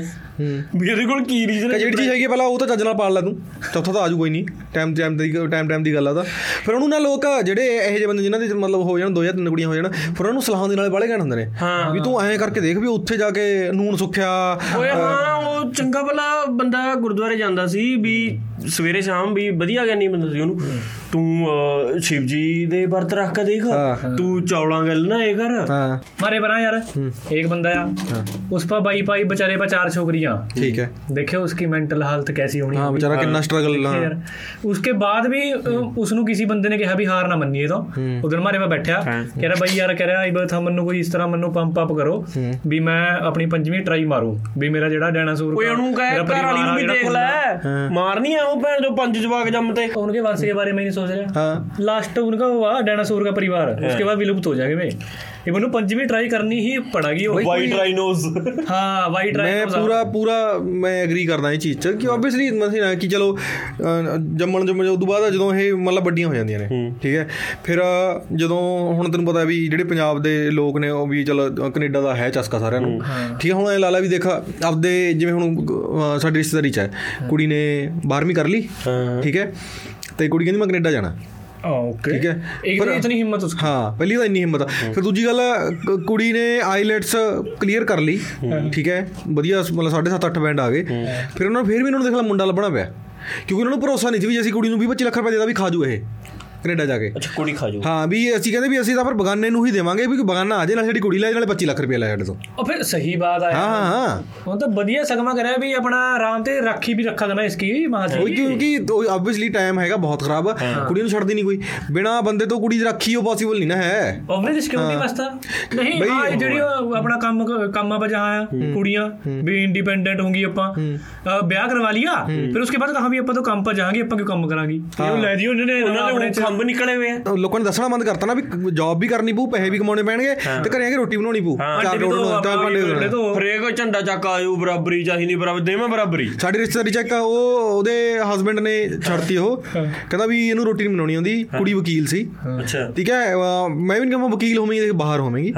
ਵੀ ਉਹਦੇ ਕੋਲ ਕੀ ਰੀਜ਼ਨ ਹੈ? ਜਿਹੜੀ ਚੀਜ਼ ਹੈਗੀ ਪਹਿਲਾਂ ਉਹ ਤਾਂ ਚੱਜ ਨਾਲ ਪਾਲ ਲਾ ਤੂੰ। ਚੌਥਾ ਤਾਂ ਆਜੂ ਕੋਈ ਨਹੀਂ। ਟਾਈਮ ਟਾਈਮ ਦੀ ਟਾਈਮ ਟਾਈਮ ਦੀ ਗੱਲ ਆ ਤਾਂ। ਫਿਰ ਉਹਨੂੰ ਨਾ ਲੋਕ ਜਿਹੜੇ ਇਹੋ ਜਿਹੇ ਬੰਦੇ ਜਿਨ੍ਹਾਂ ਦੇ ਮਤਲਬ ਹੋ ਜਾਣ ਦੋ ਜਾਂ ਤਿੰਨ ਕੁੜੀਆਂ ਹੋ ਜਾਣ ਫਿਰ ਉਹਨੂੰ ਸਲਾਹਾਂ ਦੇ ਨਾਲ ਬਾਲੇ ਕਹਿਣ ਹੁੰਦੇ ਨੇ। ਵੀ ਤੂੰ ਐਂ ਕਰਕੇ ਦੇਖ ਵੀ ਉੱਥੇ ਜਾ ਕੇ ਨੂਨ ਸੁੱਖਿਆ ਓਏ ਹਾਂ ਉਹ ਚੰਗਾ ਭਲਾ ਬੰਦਾ ਗੁਰਦੁਆਰੇ ਜਾਂਦਾ ਸੀ ਵੀ ਸਵੇਰੇ ਸ਼ਾਮ ਵੀ ਵਧੀਆ ਗਿਆਨੀ ਬੰਦਾ ਸੀ ਉਹਨੂੰ ਤੂੰ ਅਹ, ਸ਼ਿਵ ਜੀ ਦੇ ਵਰਤ ਰੱਖ ਕੇ ਦੇਖ ਹਾਂ। ਤੂੰ ਚੌਲਾਂ ਗੱਲ ਨਾ ਇਹ ਕਰ ਹਾਂ मारे बना यार एक बंदा या उस पर बाई पाई बेचारे पर चार छोकरियां ਠੀਕ है देखो उसकी मेंटल हालत कैसी होनी ਹਾਂ होगी। ਵਿਚਾਰਾ ਕਿੰਨਾ ਸਟਰਗਲ देखिए यार उसके बाद भी उसनु किसी बंदे ने कहा भी हार ना मनिए तो उधर मारे में बैठा कह रहा भाई यार कह रहा आई था मनु कोई इस तरह मनु पंप अप करो भी मैं अपनी पंजवीं ट्राई मारूं भी मेरा जेड़ा डायनासोर ਓਏ ਉਹਨੂੰ ਕਹੇ ਘਰ ਵਾਲੀ ਨੂੰ ਵੀ ਦੇਖ ਲੈ ਮਾਰਨੀ ਆ ਉਹ ਭੈਣ ਜੋ ਪੰਜ ਜਵਾਕ ਜੰਮ ਤੇ उनके वंश के बारे में नहीं सोच रहा ਹਾਂ लास्ट उनका हुआ डायनासोर का परिवार उसके बाद विलुप्त हो जाएंगे वे ये मनु पंचवी ट्राई करनी ही पड़ेगी वो। ਵਾਈਟ ਰਾਈਨੋਸ हाँ वाइट ट्राई ਮੈਂ ਪੂਰਾ ਪੂਰਾ ਮੈਂ ਐਗਰੀ ਕਰਦਾ ਇਹ ਚੀਜ਼ 'ਚ ਕਿ ਆਬਵੀਅਸਲੀ ਮਸੀਂ ਨਾ ਕਿ ਚਲੋ ਅਹ, ਜੰਮਣ ਜੰਮਣ ਉਸ ਤੋਂ ਬਾਅਦ ਜਦੋਂ ਇਹ ਮਤਲਬ ਵੱਡੀਆਂ ਹੋ ਜਾਂਦੀਆਂ ਨੇ ਠੀਕ ਹੈ ਫਿਰ ਅਹ, ਜਦੋਂ ਹੁਣ ਤੈਨੂੰ ਪਤਾ ਵੀ ਜਿਹੜੇ ਪੰਜਾਬ ਦੇ ਲੋਕ ਨੇ ਉਹ ਵੀ ਚਲ ਕੈਨੇਡਾ ਦਾ ਹੈ ਚਸਕਾ ਸਾਰਿਆਂ ਨੂੰ ਠੀਕ ਹੈ ਹੁਣ ਇਹ ਲਾਲਾ ਵੀ ਦੇਖ ਆਪਦੇ ਜਿਵੇਂ ਹੁਣ ਅਹ, ਸਾਡੀ ਰਿਸ਼ਤੇਦਾਰੀ 'ਚ ਹੈ ਕੁੜੀ ਨੇ 12ਵੀਂ ਕਰ ਲਈ ਠੀਕ ਹੈ? ਤੇ ਕੁੜੀ ਕਹਿੰਦੀ ਮੈਂ ਕੈਨੇਡਾ ਜਾਣਾ। ਓਕੇ। ਠੀਕ ਹੈ? ਇੱਕ ਤਾਂ ਇਤਨੀ ਹਿੰਮਤ ਉਸ ਹਾਂ ਪਹਿਲੀ ਤਾਂ ਇੰਨੀ ਹਿੰਮਤ ਆ। ਫਿਰ ਦੂਜੀ ਗੱਲ ਕੁੜੀ ਨੇ ਆਈਲੈਟਸ ਕਲੀਅਰ ਕਰ ਲਈ ਠੀਕ ਹੈ? ਵਧੀਆ ਮਤਲਬ 7.5 8 ਬੈਂਡ ਆ ਗਏ। ਫਿਰ ਉਹਨਾਂ ਨੂੰ ਫਿਰ ਵੀ ਉਹਨਾਂ ਨੂੰ ਦੇਖ ਲਾ ਮੁੰਡਾ ਲੱਭਣਾ ਪਿਆ। ਕਿਉਂਕਿ ਉਹਨਾਂ ਨੂੰ ਭਰੋਸਾ ਨਹੀਂ ਸੀ ਵੀ ਜੇ ਅਸੀਂ ਕੁੜੀ ਨੂੰ 20 25 ਲੱਖ ਰੁਪਏ ਦੇਦਾ ਵੀ ਖਾ ਜੂ ਇਹ। ਕੈਨੇਡਾ ਜਾ ਕੇ। ਅੱਛਾ ਕੁੜੀ ਖਾ ਜਾਓ ਹਾਂ ਵੀ ਅਸੀਂ ਕਹਿੰਦੇ ਵੀ ਅਸੀਂ ਤਾਂ ਫਿਰ ਬਗਾਨੇ ਨੂੰ ਹੀ ਦੇਵਾਂਗੇ ਵੀ ਬਗਾਨਾ ਆ ਜੇ ਨਾਲ ਸਾਡੀ ਕੁੜੀ ਲੈ ਨਾਲੇ 25 ਲੱਖ ਰੁਪਏ ਲੈ ਸਾਡੇ ਤੋਂ। ਉਹ ਫਿਰ ਸਹੀ ਬਾਤ ਆ ਹਾਂ ਹਾਂ ਹੁਣ ਤਾਂ ਵਧੀਆ ਸਗਮਾ ਕਰਿਆ ਵੀ ਆਪਣਾ ਆਰਾਮ ਤੇ ਰਾਖੀ ਵੀ ਰੱਖਾ ਦੇਣਾ ਇਸ ਕੀ ਮਹਾਜੀ ਉਹ ਕਿਉਂਕਿ ਆਬਵੀਅਸਲੀ ਟਾਈਮ ਹੈਗਾ ਬਹੁਤ ਖਰਾਬ। ਕੁੜੀ ਨੂੰ ਛੱਡਦੀ ਨਹੀਂ ਕੋਈ। ਬਿਨਾ ਬੰਦੇ ਤੋਂ ਕੁੜੀ ਰੱਖੀ ਉਹ ਪੋਸੀਬਲ ਨਹੀਂ ਨਾ ਹੈ। ਆਬਵੀਅਸਲੀ ਸਿਕਿਉਰਿਟੀ ਵਾਸਤਾ। ਨਹੀਂ ਆ ਜਿਹੜੀ ਆਪਣਾ ਕੰਮ ਕੰਮਾਂ ਵਜਾ ਕੁੜੀਆਂ ਵੀ ਇੰਡੀਪੈਂਡੈਂਟ ਹੋਣਗੀ ਆਪਾਂ। ਵਿਆਹ ਕਰਵਾ ਲਿਆ। ਫਿਰ ਉਸਕੇ ਬਾਅਦ ਕਹਾਂ ਵੀ ਆਪਾਂ ਤਾਂ ਕੰਮ ਪਰ ਜਾਾਂਗੇ ਆਪਾਂ ਕਿਉਂ ਕੰਮ ਕਰਾਂਗੇ? ਇਹ ਲੈ ਦਿਓ ਉਹਨੇ ਆਪਣੇ ਕੰਮ ਨਿਕਲੇ ਹੋਏ ਆ। ਲੋਕਾਂ ਨੇ ਦੱਸਣਾ ਬੰਦ ਕਰਤਾ ਨਾ ਵੀ ਜੌਬ ਵੀ ਕਰਨੀ ਪਊ ਪੈਸੇ ਵੀ ਕਮਾਉਣੇ ਪੈਣਗੇ ਤੇ ਘਰੇ ਆ ਕੇ ਰੋਟੀ ਬਣਾਉਣੀ ਪਊ। ਚਾਰ ਰੋਟੀ ਨੂੰ ਤਾਂ ਭਾਂਡੇ ਫਰੇ ਕੋ ਝੰਡਾ ਚੱਕ ਆਇਓ ਬਰਾਬਰੀ ਚਾਹੀ ਨਹੀਂ ਬਰਾਬਰ ਦੇਵਾਂ ਬਰਾਬਰੀ। ਸਾਡੀ ਰਿਸ਼ਤੇਦਾਰੀ ਚੱਕ ਉਹ ਉਹਦੇ ਹਸਬੰਡ ਨੇ ਛੱਡਤੀ ਉਹ। ਕਹਿੰਦਾ ਵੀ ਇਹਨੂੰ ਰੋਟੀ ਨਹੀਂ ਬਣਾਉਣੀ ਆਉਂਦੀ ਕੁੜੀ ਵਕੀਲ ਸੀ। ਅੱਛਾ। ਠੀਕ ਹੈ ਮੈਂ ਵੀ ਕਹਾਂ ਵਕੀਲ ਹੋਵੇਂਗੀ ਤੇ ਬਾਹਰ ਹੋਵੇਂਗੀ।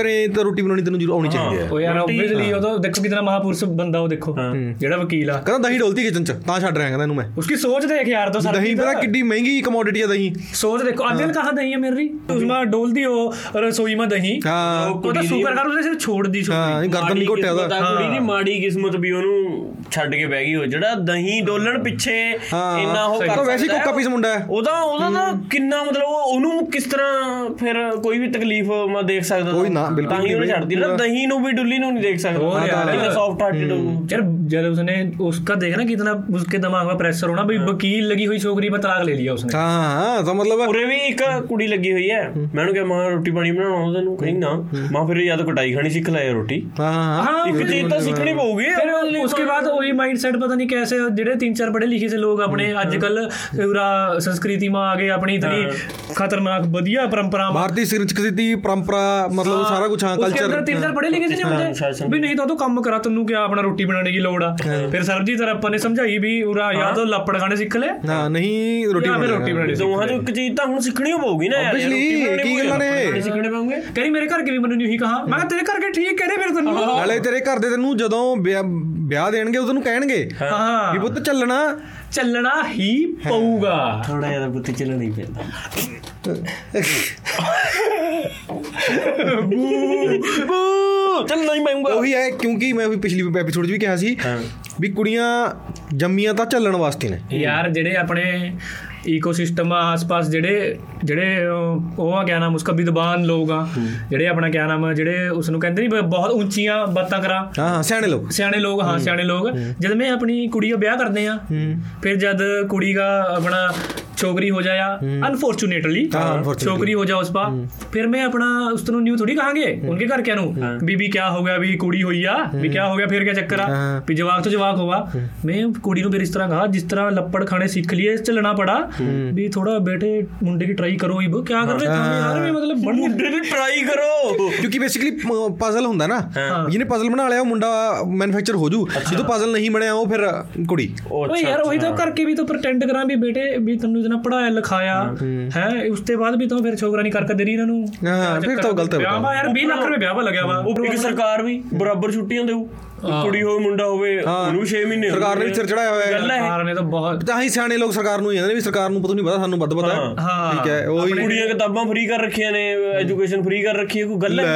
ਘਰੇ ਤਾਂ ਰੋਟੀ ਬਣਾਉਣੀ ਤੈਨੂੰ ਜ਼ਰੂਰ ਆਉਣੀ ਚਾਹੀਦੀ ਹੈ। ਉਹ ਯਾਰ ਆਬਵੀਅਸਲੀ ਉਹ ਤਾਂ ਦੇਖੋ ਕਿਤਨਾ ਮਹਾਪੁਰਸ਼ ਬੰਦਾ ਉਹ ਦੇਖੋ। ਜਿਹੜਾ ਵਕੀਲ ਆ। ਕਹਿੰਦਾ ਦਹੀਂ ਡੋਲਤੀ ਕਿਚਨ ਚ ਤਾਂ ਛੱਡ ਰਿਹਾ ਕਹਿੰਦਾ ਇਹਨੂੰ ਮੈਂ। ਉਸकी ਸੋਚ ਦੇਖ ਯਾਰ ਤੋਂ ਸਾਡੀ ਦਹੀਂ ਪਤਾ ਕਿੱਡੀ ਮਹਿੰਗੀ ਕਮੋਡਿਟੀ ਆ ਦਹੀਂ। सोच देखो अदिल कहाँ दही है मेरी उसमें डोल दी हो रसोई में दही ਹਾਂ वो तो शुक्र कर उसने सिर्फ छोड़ दी छोड़ ਹਾਂ ਇਹ ਗਰਦਨ ਨਹੀਂ ਘੋਟਿਆ ਕਿਸਮਤ ਉਹਦਾ ਆ ਕੁੜੀ ਦੀ ਮਾੜੀ ਕਿਸਮਤ ਵੀ ਉਹਨੂੰ ਛੱਡ ਕੇ ਬਹਿ ਗਈ ਉਹ ਜਿਹੜਾ ਦਹੀਂ ਡੋਲਣ ਪਿੱਛੇ ਹਾਂ, ਇੰਨਾ ਉਹ ਸਹੀ। ਕਰ ਉਹ ਵੈਸੇ ਹੀ ਸਕਦਾ ਹੈ। ਕੋਕਾ ਪੀਸ ਮੁੰਡਾ ਹੈ। ਉਹਦਾ ਉਹਦਾ ਤਾਂ ਕਿੰਨਾ ਮਤਲਬ ਉਹ- ਉਹਨੂੰ ਕਿਸ ਤਰ੍ਹਾਂ ਫਿਰ ਕੋਈ ਵੀ ਤਕਲੀਫ ਮੈਂ ਦੇਖ ਸਕਦਾ ਕੋਈ ਨਾ, ਬਿਲਕੁਲ ਤਾਂ ਹੀ ਉਹਨੇ ਨਹੀਂ ਛੱਡਦੀ ਨਾ ਦਹੀਂ ਨੂੰ ਵੀ ਡੁੱਲੀ ਨੂੰ ਨਹੀਂ ਦੇਖ ਸਕਦਾ और यार ਇੰਨਾ ਸੌਫਟ ਹਾਰਟਡ यार जब उसने उसका देखना कितना उसके दिमाग में प्रेशर होना भाई वकील लगी हुई छोकरी पर तलाक ले लिया उसने ਹਾਂ ਹਾਂ ਤਾਂ ਮਤਲਬ ਉਰੇ ਵੀ ਇੱਕ ਕੁੜੀ ਲੱਗੀ ਹੋਈ ਹੈ। ਮੈਂ ਉਹਨੂੰ ਕਿਹਾ ਮਾਂ ਰੋਟੀ ਪਾਣੀ ਬਣਾਉਣਾ ਆਉਂਦਾ ਤੈਨੂੰ? ਕਹੀਂ ਨਾ। ਮਾਂ ਫਿਰ ਜਾਂ ਤਾਂ ਕਟਾਈ ਖਾਣੀ ਸਿੱਖ ਲੈ ਰੋਟੀ। ਹਾਂ ਇੱਕ ਚੀਜ਼ ਤਾਂ ਸਿੱਖਣੀ ਪਊਗੀ। ਫਿਰ ਉਸਕੇ ਬਾਅਦ ਉਹੀ ਮਾਈਂਡਸੈਟ ਪਤਾ ਨਹੀਂ ਕੈਸੇ ਜਿਹੜੇ ਤਿੰਨ ਚਾਰ ਪੜੇ ਲਿਖੇ ਸੇ ਲੋਕ ਆਪਣੇ ਅੱਜ ਕੱਲ ਪੂਰਾ ਸੰਸਕ੍ਰਿਤੀ ਮਾ ਆ ਗਏ ਆਪਣੀ ਇਤਨੀ ਖਤਰਨਾਕ ਵਧੀਆ ਪਰੰਪਰਾ ਭਾਰਤੀ ਸੰਸਕ੍ਰਿਤੀ ਪਰੰਪਰਾ ਮਤਲਬ ਸਾਰਾ ਕੁਝ ਹਾਂ ਕਲਚਰ ਉਸਕੇ ਅੰਦਰ ਤਿੰਨ ਚਾਰ ਪੜੇ ਲਿਖੇ ਸੇ ਹੁੰਦੇ ਵੀ ਨਹੀਂ ਤਾਂ ਤੂੰ ਕੰਮ ਕਰਾ ਤੈਨੂੰ ਕਿ ਆਪਣਾ ਰੋਟੀ ਬਣਾਉਣ ਦੀ ਲੋੜ ਆ। ਫਿਰ ਸਰਬਜੀਤ ਆਪਾਂ ਨੇ ਸਮਝਾਈ ਵੀ ਉਰਾ ਜਾਂ ਤਾਂ ਲੱਪੜ ਖਾਣੇ ਸਿੱਖ ਲੈ। ਹਾਂ ਨਹੀਂ ਰੋਟੀ ਬਣਾਉਣੀ ਇੱਕ ਚੀਜ਼ ਤਾਂ ਹੁਣ ਸਿੱਖਣੀ ਪਊਗੀ ਨਾ ਯਾਰ ਓਬਵੀਅਸਲੀ ਕੀ ਗੱਲਾਂ ਨੇ? ਸਿੱਖਣੇ ਪਊਗੇ। ਕਹਿੰਦੀ ਮੇਰੇ ਘਰ ਕੇ ਵੀ ਮੈਨੂੰ ਇਹੀ ਕਹਾ। ਮੈਂ ਕਿਹਾ ਤੇਰੇ ਘਰ ਕੇ ਠੀਕ ਕਹਿ ਰਹੇ ਫਿਰ ਤੈਨੂੰ? ਨਾਲੇ ਤੇਰੇ ਘਰ ਦੇ ਤੈਨੂੰ ਜਦੋਂ ਵਿਆਹ ਦੇਣਗੇ ਉਹ ਤੈਨੂੰ ਕਹਿਣਗੇ ਹਾਂ। ਵੀ ਪੁੱਤ ਚੱਲਣਾ। ਚੱਲਣਾ ਹੀ ਪਊਗਾ। ਥੋੜਾ ਜਿਹਾ ਪੁੱਤ ਚੱਲਣਾ ਹੀ ਪੈਂਦਾ। ਬੂ। ਬੂ। ਚੱਲਣਾ ਹੀ ਪਊਗਾ। ਉਹੀ ਹੈ ਕਿਉਂਕਿ ਮੈਂ ਵੀ ਪਿਛਲੀ ਐਪੀਸੋਡ 'ਚ ਵੀ ਕਿਹਾ ਸੀ ਵੀ ਕੁੜੀਆਂ ਜੰਮੀਆਂ ਤਾਂ ਚੱਲਣ ਵਾਸਤੇ ਨੇ। ਯਾਰ ਜਿਹੜੇ ਆਪਣੇ ਜਿਹੜੇ ਜਿਹੜੇ ਉਹ ਉਹ ਆ ਕਿਆ ਨਾਮ ਉਸਕਾ ਵਿਦਵਾਨ ਲੋਕ ਆ ਜਿਹੜੇ ਆਪਣਾ ਕਿਆ ਨਾਮ ਆ, ਜਿਹੜੇ ਉਸ ਨੂੰ ਕਹਿੰਦੇ ਨਹੀਂ ਬਹੁਤ ਉੱਚੀਆਂ ਬਾਤਾਂ ਕਰਾਂ। ਹਾਂ ਹਾਂ ਸਿਆਣੇ ਲੋਕ। ਸਿਆਣੇ ਲੋਕ ਹਾਂ ਸਿਆਣੇ ਲੋਕ। ਜਦ ਮੈਂ ਆਪਣੀ ਕੁੜੀ ਦਾ ਵਿਆਹ ਕਰਦੇ ਆ ਫਿਰ ਜਦ ਕੁੜੀ ਦਾ ਆਪਣਾ छोकरी हो जाया अनफॉर्चुनेटली हाँ, unfortunately। छोकरी हो जाओ उस पा फिर मैं अपना उस तरह न्यू थोड़ी कहांगे उनके घर क्या नु बीबी क्या हो गया भी कुड़ी हुई आ भी क्या हो गया फिर क्या चक्कर आ हाँ। भी जवाक तो जवाक होगा मैं कुड़ी ਨੂੰ ਫਿਰ ਇਸ ਤਰ੍ਹਾਂ ਕਹਾ ਜਿਸ ਤਰ੍ਹਾਂ ਲੱਪੜ ਖਾਣੇ ਸਿੱਖ लिए ਚੱਲਣਾ ਪੜਾ ਵੀ ਥੋੜਾ ਬੇਟੇ ਮੁੰਡੇ की ट्राई करो इब क्या कर रहे थे यार मैं मतलब बड़ ਮੁੰਡੇ ਨੂੰ ਟਰਾਈ ਕਰੋ ਕਿਉਂਕਿ ਬੇਸਿਕਲੀ ਪਜ਼ਲ ਹੁੰਦਾ ਨਾ ਜਿਹਨੇ ਪਜ਼ਲ ਬਣਾ ਲਿਆ ਉਹ ਮੁੰਡਾ ਮੈਨੂਫੈਕਚਰ ਹੋ ਜੂ ਜਦੋਂ ਪਜ਼ਲ ਨਹੀਂ ਬਣਿਆ ਉਹ ਫਿਰ ਕੁੜੀ ਓਏ ਯਾਰ वही तो करके भी तो प्रिटेंड ਕਰਾਂ ਵੀ ਬੇਟੇ ਵੀ ਤੈਨੂੰ ਇਤਨਾ ਪੜਾਇਆ ਲਿਖਾਇਆ ਹੈ ਉਸ ਤੋਂ ਬਾਅਦ ਵੀ ਤੂੰ ਫਿਰ ਛੋਕਰਾ ਨਹੀਂ ਕਰਕੇ ਦੇ ਰਹੀ ਇਹਨਾਂ ਨੂੰ। ਹਾਂ ਫਿਰ ਤਾਂ ਗਲਤ ਹੈ ਵਿਆਹ ਵਾ ਯਾਰ 20 ਲੱਖ ਰੁਪਏ ਵਿਆਹ ਵਾ ਲੱਗਿਆ ਵਾ। ਉਹ ਇੱਕ ਸਰਕਾਰ ਵੀ ਬਰਾਬਰ ਛੁੱਟੀਆਂ ਦੇਊ। ਕੁੜੀ ਹੋਵੇ ਮੁੰਡਾ ਹੋਵੇ ਉਹਨੂੰ 6 ਮਹੀਨੇ ਸਰਕਾਰ ਨੇ ਵੀ ਸਿਰ ਚੜਾਇਆ ਹੋਇਆ ਹੈ। ਸਰਕਾਰ ਨੇ ਤਾਂ ਬਹੁਤ ਤਾਂ ਹੀ ਸਿਆਣੇ ਲੋਕ ਸਰਕਾਰ ਨੂੰ ਹੀ ਕਹਿੰਦੇ ਵੀ ਸਰਕਾਰ ਨੂੰ ਪਤਾ ਨਹੀਂ ਪਤਾ ਸਾਨੂੰ ਵੱਧ ਪਤਾ ਹੈ। ਠੀਕ ਹੈ ਉਹ ਕੁੜੀਆਂ ਕਿਤਾਬਾਂ ਫ੍ਰੀ ਕਰ ਰੱਖੀਆਂ ਨੇ ਐਜੂਕੇਸ਼ਨ ਫ੍ਰੀ ਕਰ ਰੱਖੀ ਹੈ ਕੋਈ ਗੱਲ ਹੈ।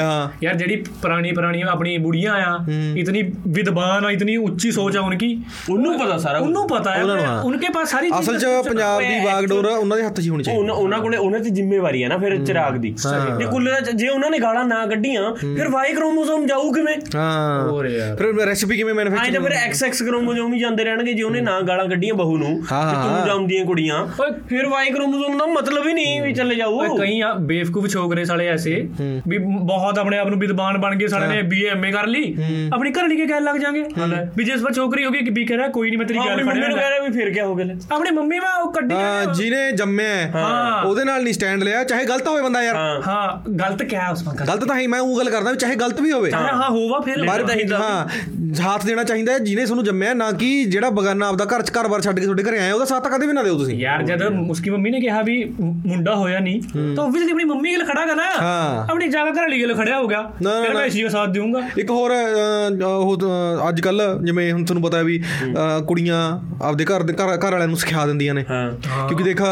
ਯਾਰ ਜਿਹੜੀ ਪੁਰਾਣੀ ਪੁਰਾਣੀ ਆਪਣੀ ਬੁੜੀਆਂ ਆ ਇਤਨੀ ਵਿਦਵਾਨ ਆ ਇਤਨੀ ਉੱਚੀ ਸੋਚ ਆ ਉਨਕੀ। ਉਹਨੂੰ ਪਤਾ ਸਾਰਾ ਉਹਨੂੰ ਪਤਾ ਹੈ ਉਨਕੇ ਪਾਸ ਸਾਰੀ ਚੀਜ਼ ਅਸਲ 'ਚ ਪੰਜਾਬ ਦੀ ਬਾਗਡੋਰ ਉਹਨਾਂ ਦੇ ਹੱਥ 'ਚ ਹੋਣੀ ਚਾਹੀਦੀ। ਉਹਨਾਂ ਕੋਲੇ ਉਹਨਾਂ 'ਚ ਜ਼ਿੰਮੇਵਾਰੀ ਹੈ ਨਾ ਫਿਰ ਚਿਰਾਗ ਦੀ। ਜੇ ਕੁੱਲ ਜੇ ਉਹਨਾਂ ਨੇ ਗਾਲਾਂ ਨਾ ਕੱਢੀਆਂ ਫਿਰ ਵਾਈ ਕ੍ਰੋਮੋਸੋਮ ਜਾਊ ਕਿਵੇਂ? ਹਾਂ। ਹੋਰ ਯਾਰ। ਫਿਰ ਰੈਸਿਪੀ ਕਿਵੇਂ ਮੈਨੂਫੈਕਚਰ ਤਾਂ ਫਿਰ ਐਕਸ ਐਕਸ ਕ੍ਰੋਮੋਸੋਮ ਹੀ ਜਾਂਦੇ ਰਹਿਣਗੇ ਜੇ ਉਹਨੇ ਨਾ ਗਾਲਾਂ ਕੱਢੀਆਂ ਬਹੂ ਨੂੰ ਹਾਂ, ਤੇ ਹਾਂ। ਤੂੰ ਜੰਮਦੀਆਂ ਕੁੜੀਆਂ। ਓਏ ਫਿਰ ਵਾਈ ਕ੍ਰੋਮੋਸੋਮ ਦਾ ਮਤਲਬ ਹੀ ਨਹੀਂ ਵੀ ਚੱਲੇ ਜਾਊ। ਓਏ ਕਈ ਆ ਬੇਵਕੂਫ ਛੋਕਰੇ ਸਾਲੇ ਐਸੇ ਵੀ ਬਹੁਤ ਆਪਣੇ ਆਪ ਨੂੰ ਵਿਦਵਾਨ ਬਣ ਗਏ ਸਾਲੇ ਨੇ ਬੀਏ ਐਮਏ ਕਰ ਲਈ ਆਪਣੀ ਘਰ ਲਈ ਕੇ ਕਹਿਣ ਲੱਗ ਜਾਗੇ। ਵੀ ਜਿਸ ਪਰ ਛੋਕਰੀ ਹੋਗੀ ਕਿ ਵੀ ਕਹ ਰਿਹਾ ਕੋਈ ਨਹੀਂ ਮੈਂ ਤੇਰੀ ਗੱਲ ਮੰਮੀ ਨੂੰ ਫੜਿਆ ਕਹਿ ਰਿਹਾ ਵੀ ਫਿਰ ਕੀ ਹੋ ਗਿਆ ਆਪਣੀ ਮੰਮੀ ਵਾ ਉਹ ਕੱਢੀ ਹਾਂ ਜਿਹਨੇ ਜੰਮਿਆ ਹੈ, ਹਾਂ। ਉਹਦੇ ਨਾਲ ਨਹੀਂ ਸਟੈਂਡ ਲਿਆ ਚਾਹੇ ਗਲਤ ਹੋਵੇ ਬੰਦਾ ਯਾਰ। ਹਾਂ। ਹਾਂ ਗਲਤ ਕਿਆ ਹੈ ਉਸ ਵਕਤ ਗਲਤ ਤਾਂ ਹੀ ਮੈਂ ਉਹ ਗੱਲ ਕਰਦਾ ਵੀ ਚਾਹੇ ਗਲਤ ਵੀ ਹੋਵੇ। ਹਾਂ ਹਾਂ ਹੋਵਾ ਫਿਰ ਹਾਂ ਸਾਥ ਦੇਣਾ ਚਾਹੀਦਾ ਹੈ ਜਿਹਨੇ ਤੁਹਾਨੂੰ ਜੰਮਿਆ ਨਾ ਕਿ ਜਿਹੜਾ ਬਗਾਨਾ ਆਪਦਾ ਘਰ ਚ ਘਰ-ਬਾਰ ਛੱਡ ਕੇ ਤੁਹਾਡੇ ਘਰੇ ਆਇਆ ਉਹਦਾ ਸਾਥ ਕਦੇ ਵੀ ਨਾ ਦਿਓ ਤੁਸੀਂ। ਯਾਰ ਜਦ ਉਸकी ਮੰਮੀ ਨੇ ਕਿਹਾ ਵੀ ਮੁੰਡਾ ਹੋਇਆ ਨਹੀਂ ਤਾਂ ਆਬਵੀਅਸਲੀ ਆਪਣੀ ਮੰਮੀ ਕੇ ਲਈ ਖੜਾ ਕਰਨਾ। ਆਪਣੀ ਜਗ੍ਹਾ ਘਰ ਲਈ ਕੇ ਲਈ ਖੜਿਆ ਹੋ ਗਿਆ ਨਾ, ਨਾ, ਫਿਰ। ਮੈਂ ਇसी ਦਾ ਸਾਥ ਦਊਂਗਾ। ਇੱਕ ਹੋਰ ਉਹ ਅੱਜ ਕੱਲ ਜਿਵੇਂ ਹੁਣ ਤੁਹਾਨੂੰ ਪਤਾ ਹੈ। ਵੀ ਕੁੜੀਆਂ ਆਪਦੇ ਘਰ ਦੇ ਘਰ ਵਾਲਿਆਂ ਨੂੰ ਸਿਖਾ ਦਿੰਦੀਆਂ ਨੇ। ਹਾਂ। ਕਿਉਂਕਿ ਦੇਖ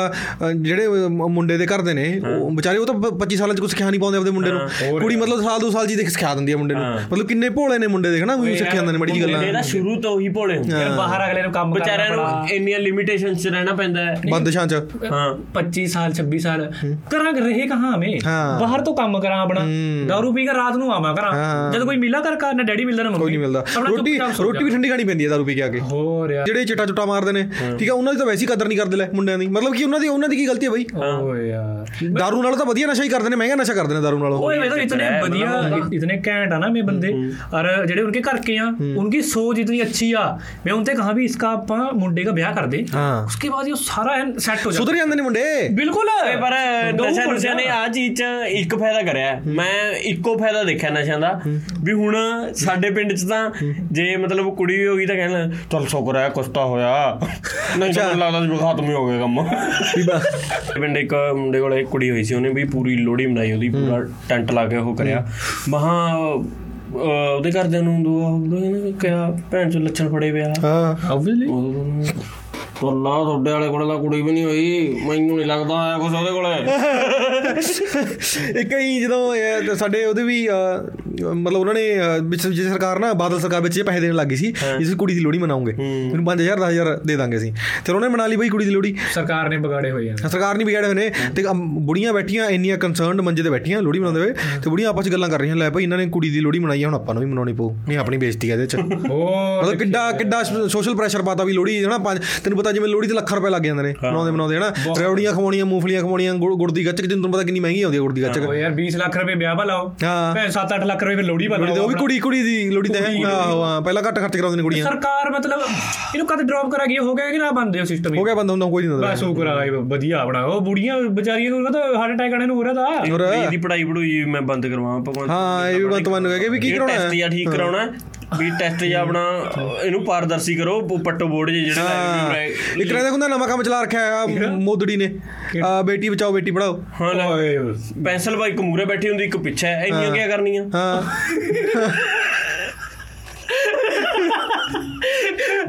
ਜਿਹੜੇ ਮੁੰਡੇ ਦੇ ਘਰ ਦੇ ਨੇ ਉਹ ਵਿਚਾਰੇ ਉਹ ਤਾਂ ਪ- 25 ਸਾਲਾਂ ਚ ਕੁਝ ਸਿਖਾ ਨਹੀਂ ਪਾਉਂਦੇ ਆਪਦੇ ਮੁੰਡੇ ਨੂੰ। ਕੁੜੀ ਮਤਲਬ ਸਾਲ ਦੋ ਸਾਲ ਜੀ ਦੇਖ ਸਿਖਾ ਦਿੰਦੀ ਹੈ ਮੁੰਡੇ ਨੂੰ। ਮਤਲਬ ਕਿੰਨੇ ਭੋਲੇ ਨੇ ਮੁੰਡੇ ਦੇਖ ਨਾ ਚੱਕੇ ਜਾਂਦੇ ਨੇ ਮੜੀ ਜੀ ਗੱਲਾਂ। ਇਹਦਾ ਸ਼ੁਰੂ ਤੋਂ ਹੀ ਭੋਲੇ ਹੁੰਦੇ ਆ। ਬਾਹਰ ਅਗਲੇ ਨੂੰ ਕੰਮ ਕਰਨਾ ਵਿਚਾਰਿਆਂ ਨੂੰ ਇੰਨੀਆਂ ਲਿਮਿਟੇਸ਼ਨਸ 'ਚ ਰਹਿਣਾ ਪੈਂਦਾ ਹੈ। ਬੰਦਸ਼ਾਂ 'ਚ। ਹਾਂ 25 ਸਾਲ 26 ਸਾਲ। ਕਰਾਂ ਰਹੇ ਕਹਾਂ ਮੈਂ? ਬਾਹਰ ਤੋਂ ਕੰਮ ਕਰਾਂ ਆਪਣਾ। ਦਾਰੂ ਪੀ ਕੇ ਰਾਤ ਨੂੰ ਆਵਾਂ ਕਰਾਂ। ਜਦ ਕੋਈ ਮਿਲਾ ਕਰ ਨਾ ਡੈਡੀ ਮਿਲਦਾ ਨਾ ਮੰਮੀ। ਕੋਈ ਨਹੀਂ ਮਿਲਦਾ। ਰੋਟੀ ਰੋਟੀ ਵੀ ਠੰਡੀ ਖਾਣੀ ਪੈਂਦੀ ਹੈ ਦਾਰੂ ਪੀ ਕੇ ਆ ਕੇ। ਹੋਰ ਯਾਰ। ਜਿਹੜੇ ਚਿੱਟਾ ਚੁੱਟਾ ਮਾਰਦੇ ਨੇ ਠੀਕ ਆ ਉਹਨਾਂ ਦੀ ਤਾਂ ਵੈਸੀ ਕਦਰ ਨਹੀਂ ਕਰਦੇ ਲੈ ਮੁੰਡਿਆਂ ਦੀ। ਮਤਲਬ ਕਿ ਉਹਨਾਂ ਦੀ ਉਹਨਾਂ ਦੀ ਕੀ ਗਲਤੀ ਹੈ ਬਈ? ਓਏ ਯਾਰ। ਦਾਰੂ ਨਾਲ ਤਾਂ ਵਧੀਆ ਨਸ਼ਾ ਹੀ ਕਰਦੇ ਨੇ ਮਹਿੰਗਾ ਨਸ਼ਾ ਕਰਦੇ ਨੇ ਦਾਰੂ ਨਾਲ। ਓਏ ਮੈਂ ਤਾਂ ਇਤਨੇ ਵਧੀਆ ਇਤਨੇ ਘੈਂਟ ਆ ਨਾ ਮੇ ਬੰਦੇ। ਔਰ ਜਿਹੜੇ ਉਨਕੇ ਘਰ ਕੇ के हैं उनकी सोच इतनी अच्छी आ मैं उनसे कहा भी इसका आपा मुंडे का ब्याह कर दे ਹਾਂ उसके बाद ये सारा सेट हो जाता ਸੁਧਰ ਜਾਂਦੇ ਨੇ ਮੁੰਡੇ बिल्कुल ਪਰ ਦੋ ਨਸ਼ਾ ਬਣ ਨੁਸ਼ਾ ਨੇ ਗਿਆ। ਆ ਚੀਜ਼ 'ਚ ਇੱਕ ਫਾਇਦਾ ਕਰਿਆ ਹੈ। ਮੈਂ ਇੱਕੋ ਫਾਇਦਾ ਦੇਖਿਆ ਨਸ਼ਿਆਂ ਦਾ ਵੀ ਹੁਣ ਸਾਡੇ ਪਿੰਡ 'ਚ ਤਾਂ ਜੇ ਮਤਲਬ ਕੁੜੀ ਵੀ ਹੋ ਗਈ ਤਾਂ ਕਹਿਣ ਚੱਲ ਸ਼ੁਕਰ ਹੈ ਕੁਛ ਤਾਂ ਹੋਇਆ ਨਹੀਂ ਤਾਂ ਮੈਨੂੰ ਲੱਗਦਾ ਸੀ ਖਤਮ ਹੀ ਹੋ ਗਿਆ ਕੰਮ ਪਿੰਡ ਇੱਕ ਮੁੰਡੇ ਕੋਲ ਇੱਕ ਕੁੜੀ ਹੋਈ ਸੀ ਉਹਨੇ ਵੀ ਪੂਰੀ ਲੋਹੜੀ ਮਨਾਈ ਉਹਦੀ ਪੂਰਾ ਟੈਂਟ ਲਾ ਕੇ ਉਹ ਕਰਿਆ ਮਹਾ ਉਹਦੇ ਘਰਦਿਆਂ ਨੂੰ ਦੋ ਕਿਹਾ ਭੈਣ ਚ ਲੱਛਣ ਫੜੇ ਪਿਆ ਹਾਂ। ਆਬਵੀਅਸਲੀ ਤੋ ਨਾ ਤੁਹਾਡੇ ਵਾਲੇ ਕੋਲ ਤਾਂ ਕੁੜੀ ਵੀ ਨਹੀਂ ਹੋਈ ਮੈਨੂੰ ਨਹੀਂ ਲੱਗਦਾ ਆਇਆ ਕੁਝ ਉਹਦੇ ਕੋਲੇ। ਇੱਕ ਹੀ ਜਦੋਂ ਸਾਡੇ ਉਹਦੇ ਵੀ ਮਤਲਬ ਉਹਨਾਂ ਨੇ ਵਿੱਚ ਜੇ ਸਰਕਾਰ ਨਾ ਬਾਦਲ ਸਰਕਾਰ ਵਿੱਚ ਇਹ ਪੈਸੇ ਦੇਣ ਲੱਗੀ ਸੀ ਜਿਸ ਕੁੜੀ ਦੀ ਲੋੜੀ ਮਨਾਉਂਗੇ। ਉਹਨੂੰ 5000 10000 ਦੇ ਦਾਂਗੇ ਅਸੀਂ। ਤੇ ਉਹਨੇ ਮਨਾ ਲਈ ਬਈ ਕੁੜੀ ਦੀ ਲੋੜੀ ਸਰਕਾਰ ਨੇ ਵਿਗਾੜੇ ਹੋਏ ਆ। ਸਰਕਾਰ ਨਹੀਂ ਵਿਗਾੜੇ ਹੋਏ ਨੇ। ਤੇ ਬੁੜੀਆਂ ਬੈਠੀਆਂ ਇੰਨੀਆਂ ਕਨਸਰਨਡ ਮੰਜੇ ਤੇ ਬੈਠੀਆਂ ਲੋੜੀ ਮਨਾਉਂਦੇ ਹੋਏ ਤੇ ਬੁੜੀਆਂ ਆਪਸ ਚ ਗੱਲਾਂ ਕਰ ਰਹੀਆਂ ਲੈ ਭਾਈ ਇਹਨਾਂ ਨੇ ਕੁੜੀ ਦੀ ਲੋੜੀ ਮਨਾਈ ਹੁਣ ਆਪਾਂ ਨੂੰ ਵੀ ਮਨਾਉਣੀ ਪਊ। ਨਹੀਂ ਆਪਣੀ ਬੇਇੱਜ਼ਤੀ ਆ ਇਹਦੇ ਚ। ਮਤਲਬ ਕਿੱਡਾ ਕਿੱਡਾ ਸੋਸ਼ਲ ਪ੍ਰੈਸ਼ਰ ਪਾਤਾ ਵੀ ਲੋੜੀ ਹੈ ਨਾ ਤੈਨੂੰ ਪਤਾ ਜਿਵੇਂ ਲੋੜੀ ਤੇ ਲੱਖਾਂ ਰੁਪਏ ਲੱਗ ਜਾਂਦੇ ਨੇ ਬਣਾਉਂਦੇ ਬਣਾਉਂਦੇ ਹਨਾ। ਰੌੜੀਆਂ ਖਵਾਉਣੀਆਂ ਮੂੰਗਫਲੀਆਂ ਖਵਾਉਣੀਆਂ ਗੁੜ ਦੀ ਗੱਚਕ ਜਿੰਨ ਤੁਹਾਨੂੰ ਪਤਾ ਕਿੰਨੀ ਮਹਿੰਗੀ ਆਉਂਦੀ ਹੈ ਗੁੜ ਦੀ ਗੱਚਕ। ਓ ਯਾਰ 20 ਲੱਖ ਰੁਪਏ ਵਿਆਹ ਵਾ ਲਾਓ। ਹਾਂ। 7-8 ਲੱਖ ਕਰੋ ਫਿਰ ਲੋੜੀ ਤੇ ਉਹ ਵੀ ਕੁੜੀ ਕੁੜੀ ਦੀ ਲੋੜੀ ਤੇ ਹੈ ਹਾਂ। ਪਹਿਲਾਂ ਘੱਟ ਖਰਚ ਕਰਾਉਂਦੇ ਨੇ ਕੁੜੀਆਂ। ਸਰਕਾਰ ਮਤਲਬ ਇਹਨੂੰ ਕਦ ਡ੍ਰੌਪ ਕਰਾ ਗਈ? ਹੋ ਗਿਆ ਕਿ ਨਾ ਬੰਦ ਹੋ ਸਿਸਟਮ ਹੋ? ਗਿਆ ਬੰਦਾ ਹੁੰਦਾ ਕੋਈ ਨਹੀਂ ਹੁੰਦਾ। ਬਸ ਉਹ ਕਰਾ ਵਧੀਆ ਆਪਣਾ। ਉਹ ਬੁੜੀਆਂ ਵਿਚਾਰੀਆਂ ਨੂੰ ਤਾਂ ਹਾਰਟ ਅਟੈਕ ਆਣੇ ਨੂੰ ਹੋ ਰਿਹਾ ਤਾਂ। ਇਹਦੀ ਪੜਾਈ ਪੜੂਈ ਮੈਂ ਬੰਦ ਕਰਵਾਵਾਂ ਭਗਵਾਨ ਹਾਂ ਇਹ ਵੀ ਬੰਦ ਤੁਹਾਨੂੰ ਕਹੇ ਵੀ ਕੀ ਕਰਾਉਣਾ ਟੈਸਟ ਹੈ ਜਾਂ ਠੀਕ ਕਰਾਉਣਾ ਵੀ ਟੈਸਟ ਜਾਂ ਆਪਣਾ ਇਹਨੂੰ ਪਾਰਦਰਸ਼ੀ ਕਰੋ ਉਹ ਪੱਟੋ ਬੋਰਡ ਜਿਹੜੇ ਇੱਕ ਤਰ੍ਹਾਂ ਦਾ ਹੁੰਦਾ ਨਵਾਂ ਕੰਮ ਚਲਾ ਰੱਖਿਆ ਹੈ ਮੋਦੜੀ ਨੇ। ਆ, ਬੇਟੀ ਬਚਾਓ ਬੇਟੀ ਪੜਾਓ ਹਾਂ ਪੈਨਸਲ ਬਾਈ ਇੱਕ ਮੂਰੇ ਬੈਠੀ ਹੁੰਦੀ ਇੱਕ ਪਿੱਛੇ। ਇੰਨੀਆਂ ਕੀ ਕਰਨੀਆਂ? ਹਾਂ।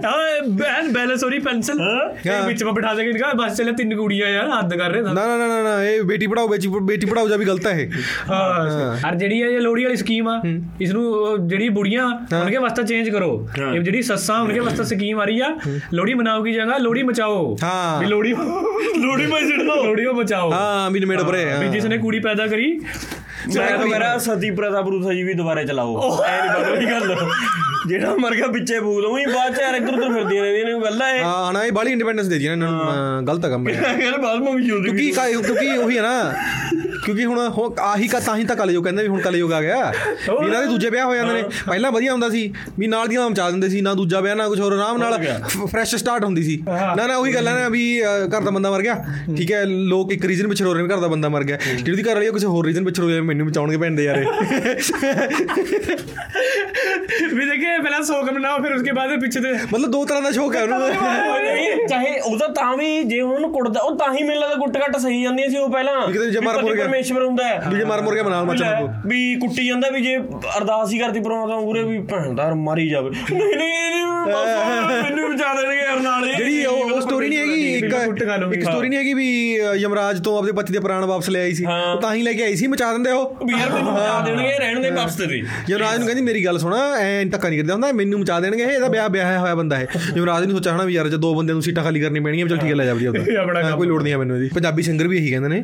ਹਾਂ ਬੈਨ ਬੈਲੈਂਸ ਹੋ ਰਹੀ ਪੈਨਸਲ। ਹਾਂ। ਵਿੱਚ ਮੈਂ ਬਿਠਾ ਦੇਗੇ ਨਿਕਾ ਬਸ ਚਲੇ ਤਿੰਨ ਕੁੜੀਆਂ ਯਾਰ ਹੱਦ ਕਰ ਰਹੇ ਨਾ ਨਾ ਨਾ ਨਾ, ਨਾ ਇਹ ਬੇਟੀ ਪੜਾਓ ਬੇਟੀ ਬੇਟੀ ਪੜਾਓ ਜਾ ਵੀ ਗਲਤ ਹੈ ਇਹ। ਹਾਂ। ਔਰ ਜਿਹੜੀ ਇਹ ਲੋੜੀ ਵਾਲੀ ਸਕੀਮ ਆ ਇਸ ਨੂੰ ਜਿਹੜੀ ਬੁੜੀਆਂ ਉਨਕੇ ਵਾਸਤੇ ਚੇਂਜ ਕਰੋ। ਇਹ ਜਿਹੜੀ ਸੱਸਾਂ ਉਨਕੇ ਵਾਸਤੇ ਸਕੀਮ ਆ ਰਹੀ ਆ ਲੋੜੀ ਮਨਾਓ ਕੀ ਜਗ੍ਹਾ ਲੋੜੀ ਮਚਾਓ। ਹਾਂ। ਵੀ ਲੋੜੀ ਲੋੜੀ ਮੈਂ ਛੱਡ ਦੋ ਲੋੜੀ ਉਹ ਬਚਾਓ ਹਾਂ। ਵੀ ਨਿਮੇੜ ਪਰੇ ਵੀ ਜਿਸ ਨੇ ਕੁੜੀ ਪੈਦਾ ਕਰੀ ਮੈਂ ਤਾਂ ਮੇਰਾ ਸਤੀ ਪ੍ਰਥਾ ਪ੍ਰੂਥਾ ਜੀ ਵੀ ਦੁਬਾਰੇ ਚਲਾਓ। ਐ ਨਹੀਂ ਬਸ ਉਹੀ ਗੱਲ। ਜਿਹੜਾ ਮਰ ਗਿਆ ਪਿੱਛੇ ਬੂਲ ਉਹੀ ਬਾਅਦ ਚ ਯਾਰ ਇੱਧਰ ਉੱਧਰ ਫਿਰਦੀਆਂ ਰਹਿੰਦੀਆਂ ਨੇ ਗੱਲ ਹੈ ਹਾਂ ਨਾ ਇਹ ਬਾਲੀ ਇੰਡੀਪੈਂਡੈਂਸ ਦੇ ਦੀ ਨਾ ਇਹਨਾਂ ਨੂੰ ਗਲਤ ਕੰਮ ਹੈ ਯਾਰ ਬਾਅਦ ਮੈਂ ਵੀ ਜੁੜ ਕਿਉਂਕਿ ਕਿਉਂਕਿ ਉਹੀ ਹੈ ਨਾ ਕਿਉਂਕਿ ਹੁਣ ਹੁਣ ਆਹੀ ਕਾ ਤਾਂ ਹੀ ਤਾਂ ਕਲਯੁਗ ਕਹਿੰਦੇ ਵੀ ਹੁਣ ਕਲਯੁਗ ਆ ਗਿਆ। ਵੀ ਇਹਨਾਂ ਦੇ ਦੂਜੇ ਵਿਆਹ ਹੋ ਜਾਂਦੇ ਨੇ। ਪਹਿਲਾਂ ਵਧੀਆ ਹੁੰਦਾ ਸੀ। ਵੀ ਨਾਲ ਦੀਆਂ ਮਚਾ ਦਿੰਦੇ ਸੀ ਨਾ ਦੂਜਾ ਵਿਆਹ ਨਾ ਕੁਝ ਹੋਰ। ਆਰਾਮ ਨਾਲ ਫਰੈਸ਼ ਸਟਾਰਟ ਹੁੰਦੀ ਸੀ। ਨਾ ਨਾ ਉਹੀ ਗੱਲ ਹੈ ਨਾ ਵੀ ਘਰ ਦਾ ਬੰਦਾ ਮਰ ਗਿਆ। ਠੀਕ ਹੈ ਲੋਕ ਇੱਕ ਰੀਜ਼ਨ ਪਿੱਛੇ ਰੋ ਰਹੇ ਨੇ ਘਰ ਦਾ ਬੰਦਾ ਮਰ ਗਿਆ। ਜਿਹੜੀ ਘਰ ਵਾਲੀ ਕਿਸੇ ਹੋਰ ਰੀਜ਼ਨ ਪਿੱਛੇ ਰੋ ਜਾਏ ਮੈਨੂੰ ਬਚਾਉਣਗੇ ਭੈਣ ਦੇ ਯਾਰੇ। ਵੀ ਦੇਖੇ ਪਹਿਲਾਂ ਸੋਗ ਮਨਾਓ ਫਿਰ ਉਸਕੇ ਬਾਅਦ ਪਿੱਛੇ ਤੇ ਮਤਲਬ ਦੋ ਤਰ੍ਹਾਂ ਦਾ ਸ਼ੌਕ ਹੈ ਉਹਨੂੰ। ਚਾਹੇ ਉਹਦਾ ਤਾਂ ਵੀ ਜੇ ਉਹਨਾਂ ਨੂੰ ਕੁੱਟਦਾ ਉਹ ਤਾਂ ਹੀ ਮੈਨੂੰ ਲੱਗਦਾ ਗੁੱਟ ਘੱਟ ਸਹੀ ਜਾਂਦੀਆਂ ਸੀ ਉਹ ਪਹਿਲਾਂ। ਕਿਤੇ ਜੇ ਮਰ ਪਤੀ ਗਿਆ। ਪਰਮੇਸ਼ਵਰ ਹੁੰਦਾ ਹੈ। ਵੀ ਜੇ ਮਰ ਮੁਰ ਗਿਆ ਮਨਾਲ ਨੂੰ। ਵੀ ਕੁੱਟੀ ਜਾਂਦਾ ਵੀ ਜੇ ਅਰਦਾਸ ਹੀ ਕਰਦੀ ਪਰਮਾਤਮਾ ਮੂਰੇ ਵੀ ਭੈਣਦਾਰ ਮਾਰੀ ਜਾਵੇ। ਨਹੀਂ ਨਹੀਂ ਮੈਨੂੰ ਬਚਾ ਦੇਣਗੇ ਯਾਰ ਨਾਲ ਜਿਹੜੀ ਉਹ ਉਹ ਸਟੋਰੀ ਨਹੀਂ ਹੈਗੀ ਕੁੱਟ ਖਾ ਇੱਕ ਲਊਗੀ। ਇੱਕ ਸਟੋਰੀ ਨਹੀਂ ਹੈਗੀ ਵੀ ਯਮਰਾਜ ਤੋਂ ਆਪਦੇ ਪਤੀ ਦੇ ਪ੍ਰਾਣ ਵਾਪਸ ਲੈ ਆਈ ਸੀ। ਉਹ ਤਾਂ ਹੀ ਲੈ ਕੇ ਆਈ ਸੀ ਮਚਾ ਦਿੰਦੇ ਉਹ। ਵੀ ਯਾਰ ਮੈਨੂੰ ਬਚਾ ਦੇਣਗੇ ਰਹਿਣ ਦੇ ਬਖਸ਼ ਤੇ ਯਮਰਾਜ ਨੂੰ ਕਹਿੰਦੀ ਮੇਰੀ ਗੱਲ ਸੁਣ ਐ ਧੱਕਾ ਨਹੀਂ ਕਰਦਾ ਹੁੰਦਾ ਮੈਨੂੰ ਮਚਾ ਦੇਣਗੇ ਇਹ ਇਹਦਾ ਵਿਆਹ ਵਿਆਹ ਹੋਇਆ ਬੰਦਾ ਹੈ ਯਮਰਾਜ ਨੇ ਸੋਚਿਆ ਹਨਾ ਵੀ ਯਾਰ ਜੇ ਦੋ ਬੰਦਿਆਂ ਨੂੰ ਸੀਟਾਂ ਖਾਲੀ ਕਰਨੀ ਪੈਣਗੀਆਂ ਚਲ ਠੀਕ ਹੈ ਲੈ ਜਾ ਵਧੀਆ ਉਹਦਾ। ਕੋਈ ਲੋੜ ਨਹੀਂ ਹੈ ਮੈਨੂੰ ਇਹਦੀ। ਪੰਜਾਬੀ ਸਿੰਗਰ ਵੀ ਇਹੀ ਕਹਿੰਦੇ ਨੇ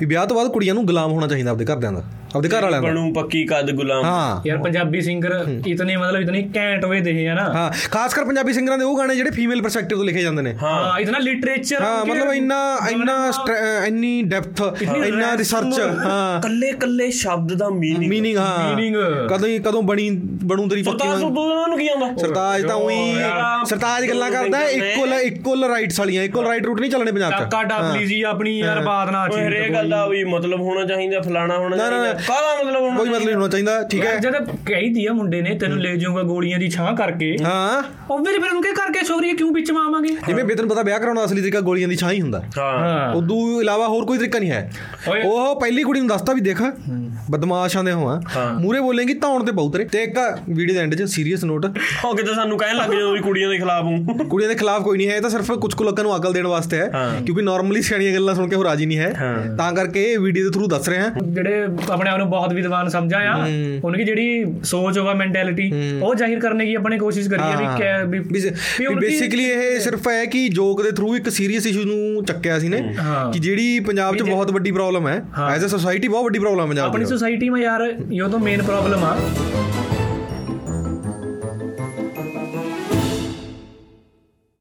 ਵੀ ਵਿਆਹ ਤੋਂ ਬਾਅਦ ਕੁੜੀਆਂ ਨੂੰ ਗੁਲਾਮ ਹੋਣਾ ਚਾਹੀਦਾ ਆਪਦੇ ਘਰਦਿਆਂ ਦਾ ਆਪਦੇ ਘਰ ਵਾਲਿਆਂ ਦਾ। ਬਣੂ ਪੱਕੀ ਕਦ ਗੁਲਾਮ। ਹਾਂ। ਯਾਰ ਪੰਜਾਬੀ ਸਿੰਗਰ ਇਤਨੇ ਮਤਲਬ ਇਤਨੇ ਘੈਂਟ ਹੋਏ ਦੇ ਹੈ ਨਾ ਹਾਂ ਖਾਸ ਕਰ ਪੰਜਾਬੀ ਸਿੰਗਰਾਂ ਦੇ ਉਹ ਗਾਣੇ ਜਿਹੜੇ ਫੀਮੇਲ ਪਰਸਪੈਕਟਿਵ ਤੋਂ ਲਿਖੇ ਜਾਂਦੇ ਨੇ। ਹਾਂ। ਇਤਨਾ ਲਿਟਰੇਚਰ ਹਾਂ ਮਤਲਬ ਇੰਨਾ ਇੰਨਾ ਇੰਨੀ ਡੈਪਥ ਇੰਨਾ ਰਿਸਰਚ ਹਾਂ ਕੱਲੇ ਕੱਲੇ ਸ਼ਬਦ ਦਾ ਮੀਨਿੰਗ ਮੀਨਿੰਗ ਹਾਂ। Meaning। ਕਦੋਂ ਕਦੋਂ ਬਣੀ ਬਣੂ ਤੇਰੀ ਪੱਕੀ ਸਰਤਾਜ। ਸੁੱਧੂ ਨੂੰ ਕੀ ਆਉਂਦਾ? ਸਰਤਾਜ ਤਾਂ ਉਹੀ ਸਰਤਾਜ ਗੱਲਾਂ ਕਰਦਾ ਇਕੁਅਲ ਇਕੁਅਲ ਰਾਈਟਸ ਵਾਲੀਆਂ। ਇਕੁਅਲ ਰਾਈਟ ਰੂਟ ਨਹੀਂ ਚੱਲਣੇ ਪੰਜਾਬ 'ਚ। ਕਾਕਾ ਡਾਬਲੀ ਜੀ ਆਪਣੀ ਯਾਰ ਬਾਤ ਨਾ ਓਏ ਹਰੇਕ ਗੱਲ ਦਾ ਵੀ ਮਤਲਬ ਹੋਣਾ ਚਾਹੀਦਾ ਫਲਾਣਾ ਹੋਣਾ ਚਾਹੀਦਾ। ਕਾਹਦਾ ਮਤਲਬ ਹੋਣਾ ਕੋਈ ਮਤਲਬ ਨਹੀਂ ਹੋਣਾ ਚਾਹੀਦਾ ਠੀਕ ਹੈ। ਜਦ ਕਹੀ ਦੀ ਆ ਮੁੰਡੇ ਨੇ ਤੈਨੂੰ ਲੈ ਜਾਊਗਾ ਗੋਲੀਆਂ ਦੀ ਛਾਂ ਕਰਕੇ। ਹਾਂ। ਉਹ ਵੀ ਫਿਰ ਉਹਨੂੰ ਕੀ ਕਰਕੇ ਛੋਰੀ ਕਿਉਂ ਵਿੱਚ ਮਾਵਾਂਗੇ? ਜਿਵੇਂ ਬੇਤਨ ਪਤਾ ਵਿਆਹ ਕਰਾਉਣ ਅਸਲੀ ਤਰੀਕਾ ਗੋਲੀਆਂ ਦੀ ਛਾਂ ਹੀ ਹੁੰਦਾ। ਹਾਂ। ਹਾਂ। ਉਦੋਂ ਇਲਾਵਾ ਹੋਰ ਕੋਈ ਤਰੀਕਾ ਨਹੀਂ ਹੈ। ਉਹ ਪਹਿਲੀ ਕੁੜੀ ਨੂੰ ਦੱਸਤਾ ਵੀ ਦੇਖ ਬਦਮਾਸ਼ਾਂ ਦੇ ਹੋਆ। ਮੂਰੇ ਬੋਲੇਂਗੀ ਧੌਣ ਤੇ ਬਹੁ ਤੇਰੇ। ਤੇ ਇੱਕ ਵੀਡੀਓ ਦੇ ਐਂਡ 'ਚ ਸੀਰੀਅਸ ਨੋਟ ਉਹ ਕਿਤੇ ਸਾਨੂੰ ਕਹਿਣ ਲੱਗ ਜਦੋਂ ਵੀ ਕੁੜੀਆਂ ਦੇ ਖਿਲਾਫ ਹੂੰ। ਕੁੜੀਆਂ ਦੇ ਖਿਲਾਫ ਕੋਈ ਨਹੀਂ ਹੈ। ਇਹ ਤਾਂ ਸਿਰਫ ਕੁਝ ਕੁ ਲੋਕਾਂ ਨੂੰ ਅਕਲ ਦੇਣ ਵਾਸਤੇ ਹੈ। ਕਿਉਂਕਿ ਨਾਰਮਲੀ ਸਿਆਣੀਆਂ ਗੱਲਾਂ ਸੁਣ ਕੇ ਉਹ ਰਾਜੀ ਨਹੀਂ ਹੈ। ਤਾਂ ਕਰਕੇ ਇਹ ਵੀਡੀਓ ਦੇ ਥਰੂ ਦੱਸ ਰਹੇ ਹਾਂ। ਜਿਹੜੇ ਆਪਣੇ ਆਪ ਨੂੰ ਬਹੁਤ ਵਿਦਵਾਨ ਸਮਝਾ ਆ ਉਹਨਾਂ ਦੀ ਜਿਹੜੀ ਸੋਚ ਹੋਵਾ ਮੈਂਟੈਲਿਟੀ ਉਹ ਜ਼ਾਹਿਰ ਕਰਨੇ ਦੀ ਆਪਣੇ ਕੋਸ਼ਿਸ਼ ਕਰੀਏ ਵੀ ਬੇਸਿਕਲੀ ਇਹ ਸਿਰਫ ਹੈ ਕਿ ਜੋਕ ਦੇ ਥਰੂ ਇੱਕ ਸੀਰੀਅਸ ਇਸ਼ੂ ਨੂੰ ਚੱਕਿਆ ਸੀ ਨੇ ਕਿ ਜਿਹੜੀ ਪੰਜਾਬ 'ਚ ਬਹੁਤ ਵੱਡੀ ਪ੍ਰੋਬਲਮ ਹੈ। ਐਜ਼ ਅ ਸੋਸਾਇਟੀ ਬਹੁਤ ਵੱਡੀ ਪ੍ਰੋਬਲਮ ਪੰਜਾਬ ਆਪਣੀ ਸੋਸਾਇਟੀ ਮੇ ਯਾਰ ਇਹ ਤਾਂ ਮੇਨ ਪ੍ਰੋਬਲਮ ਆ।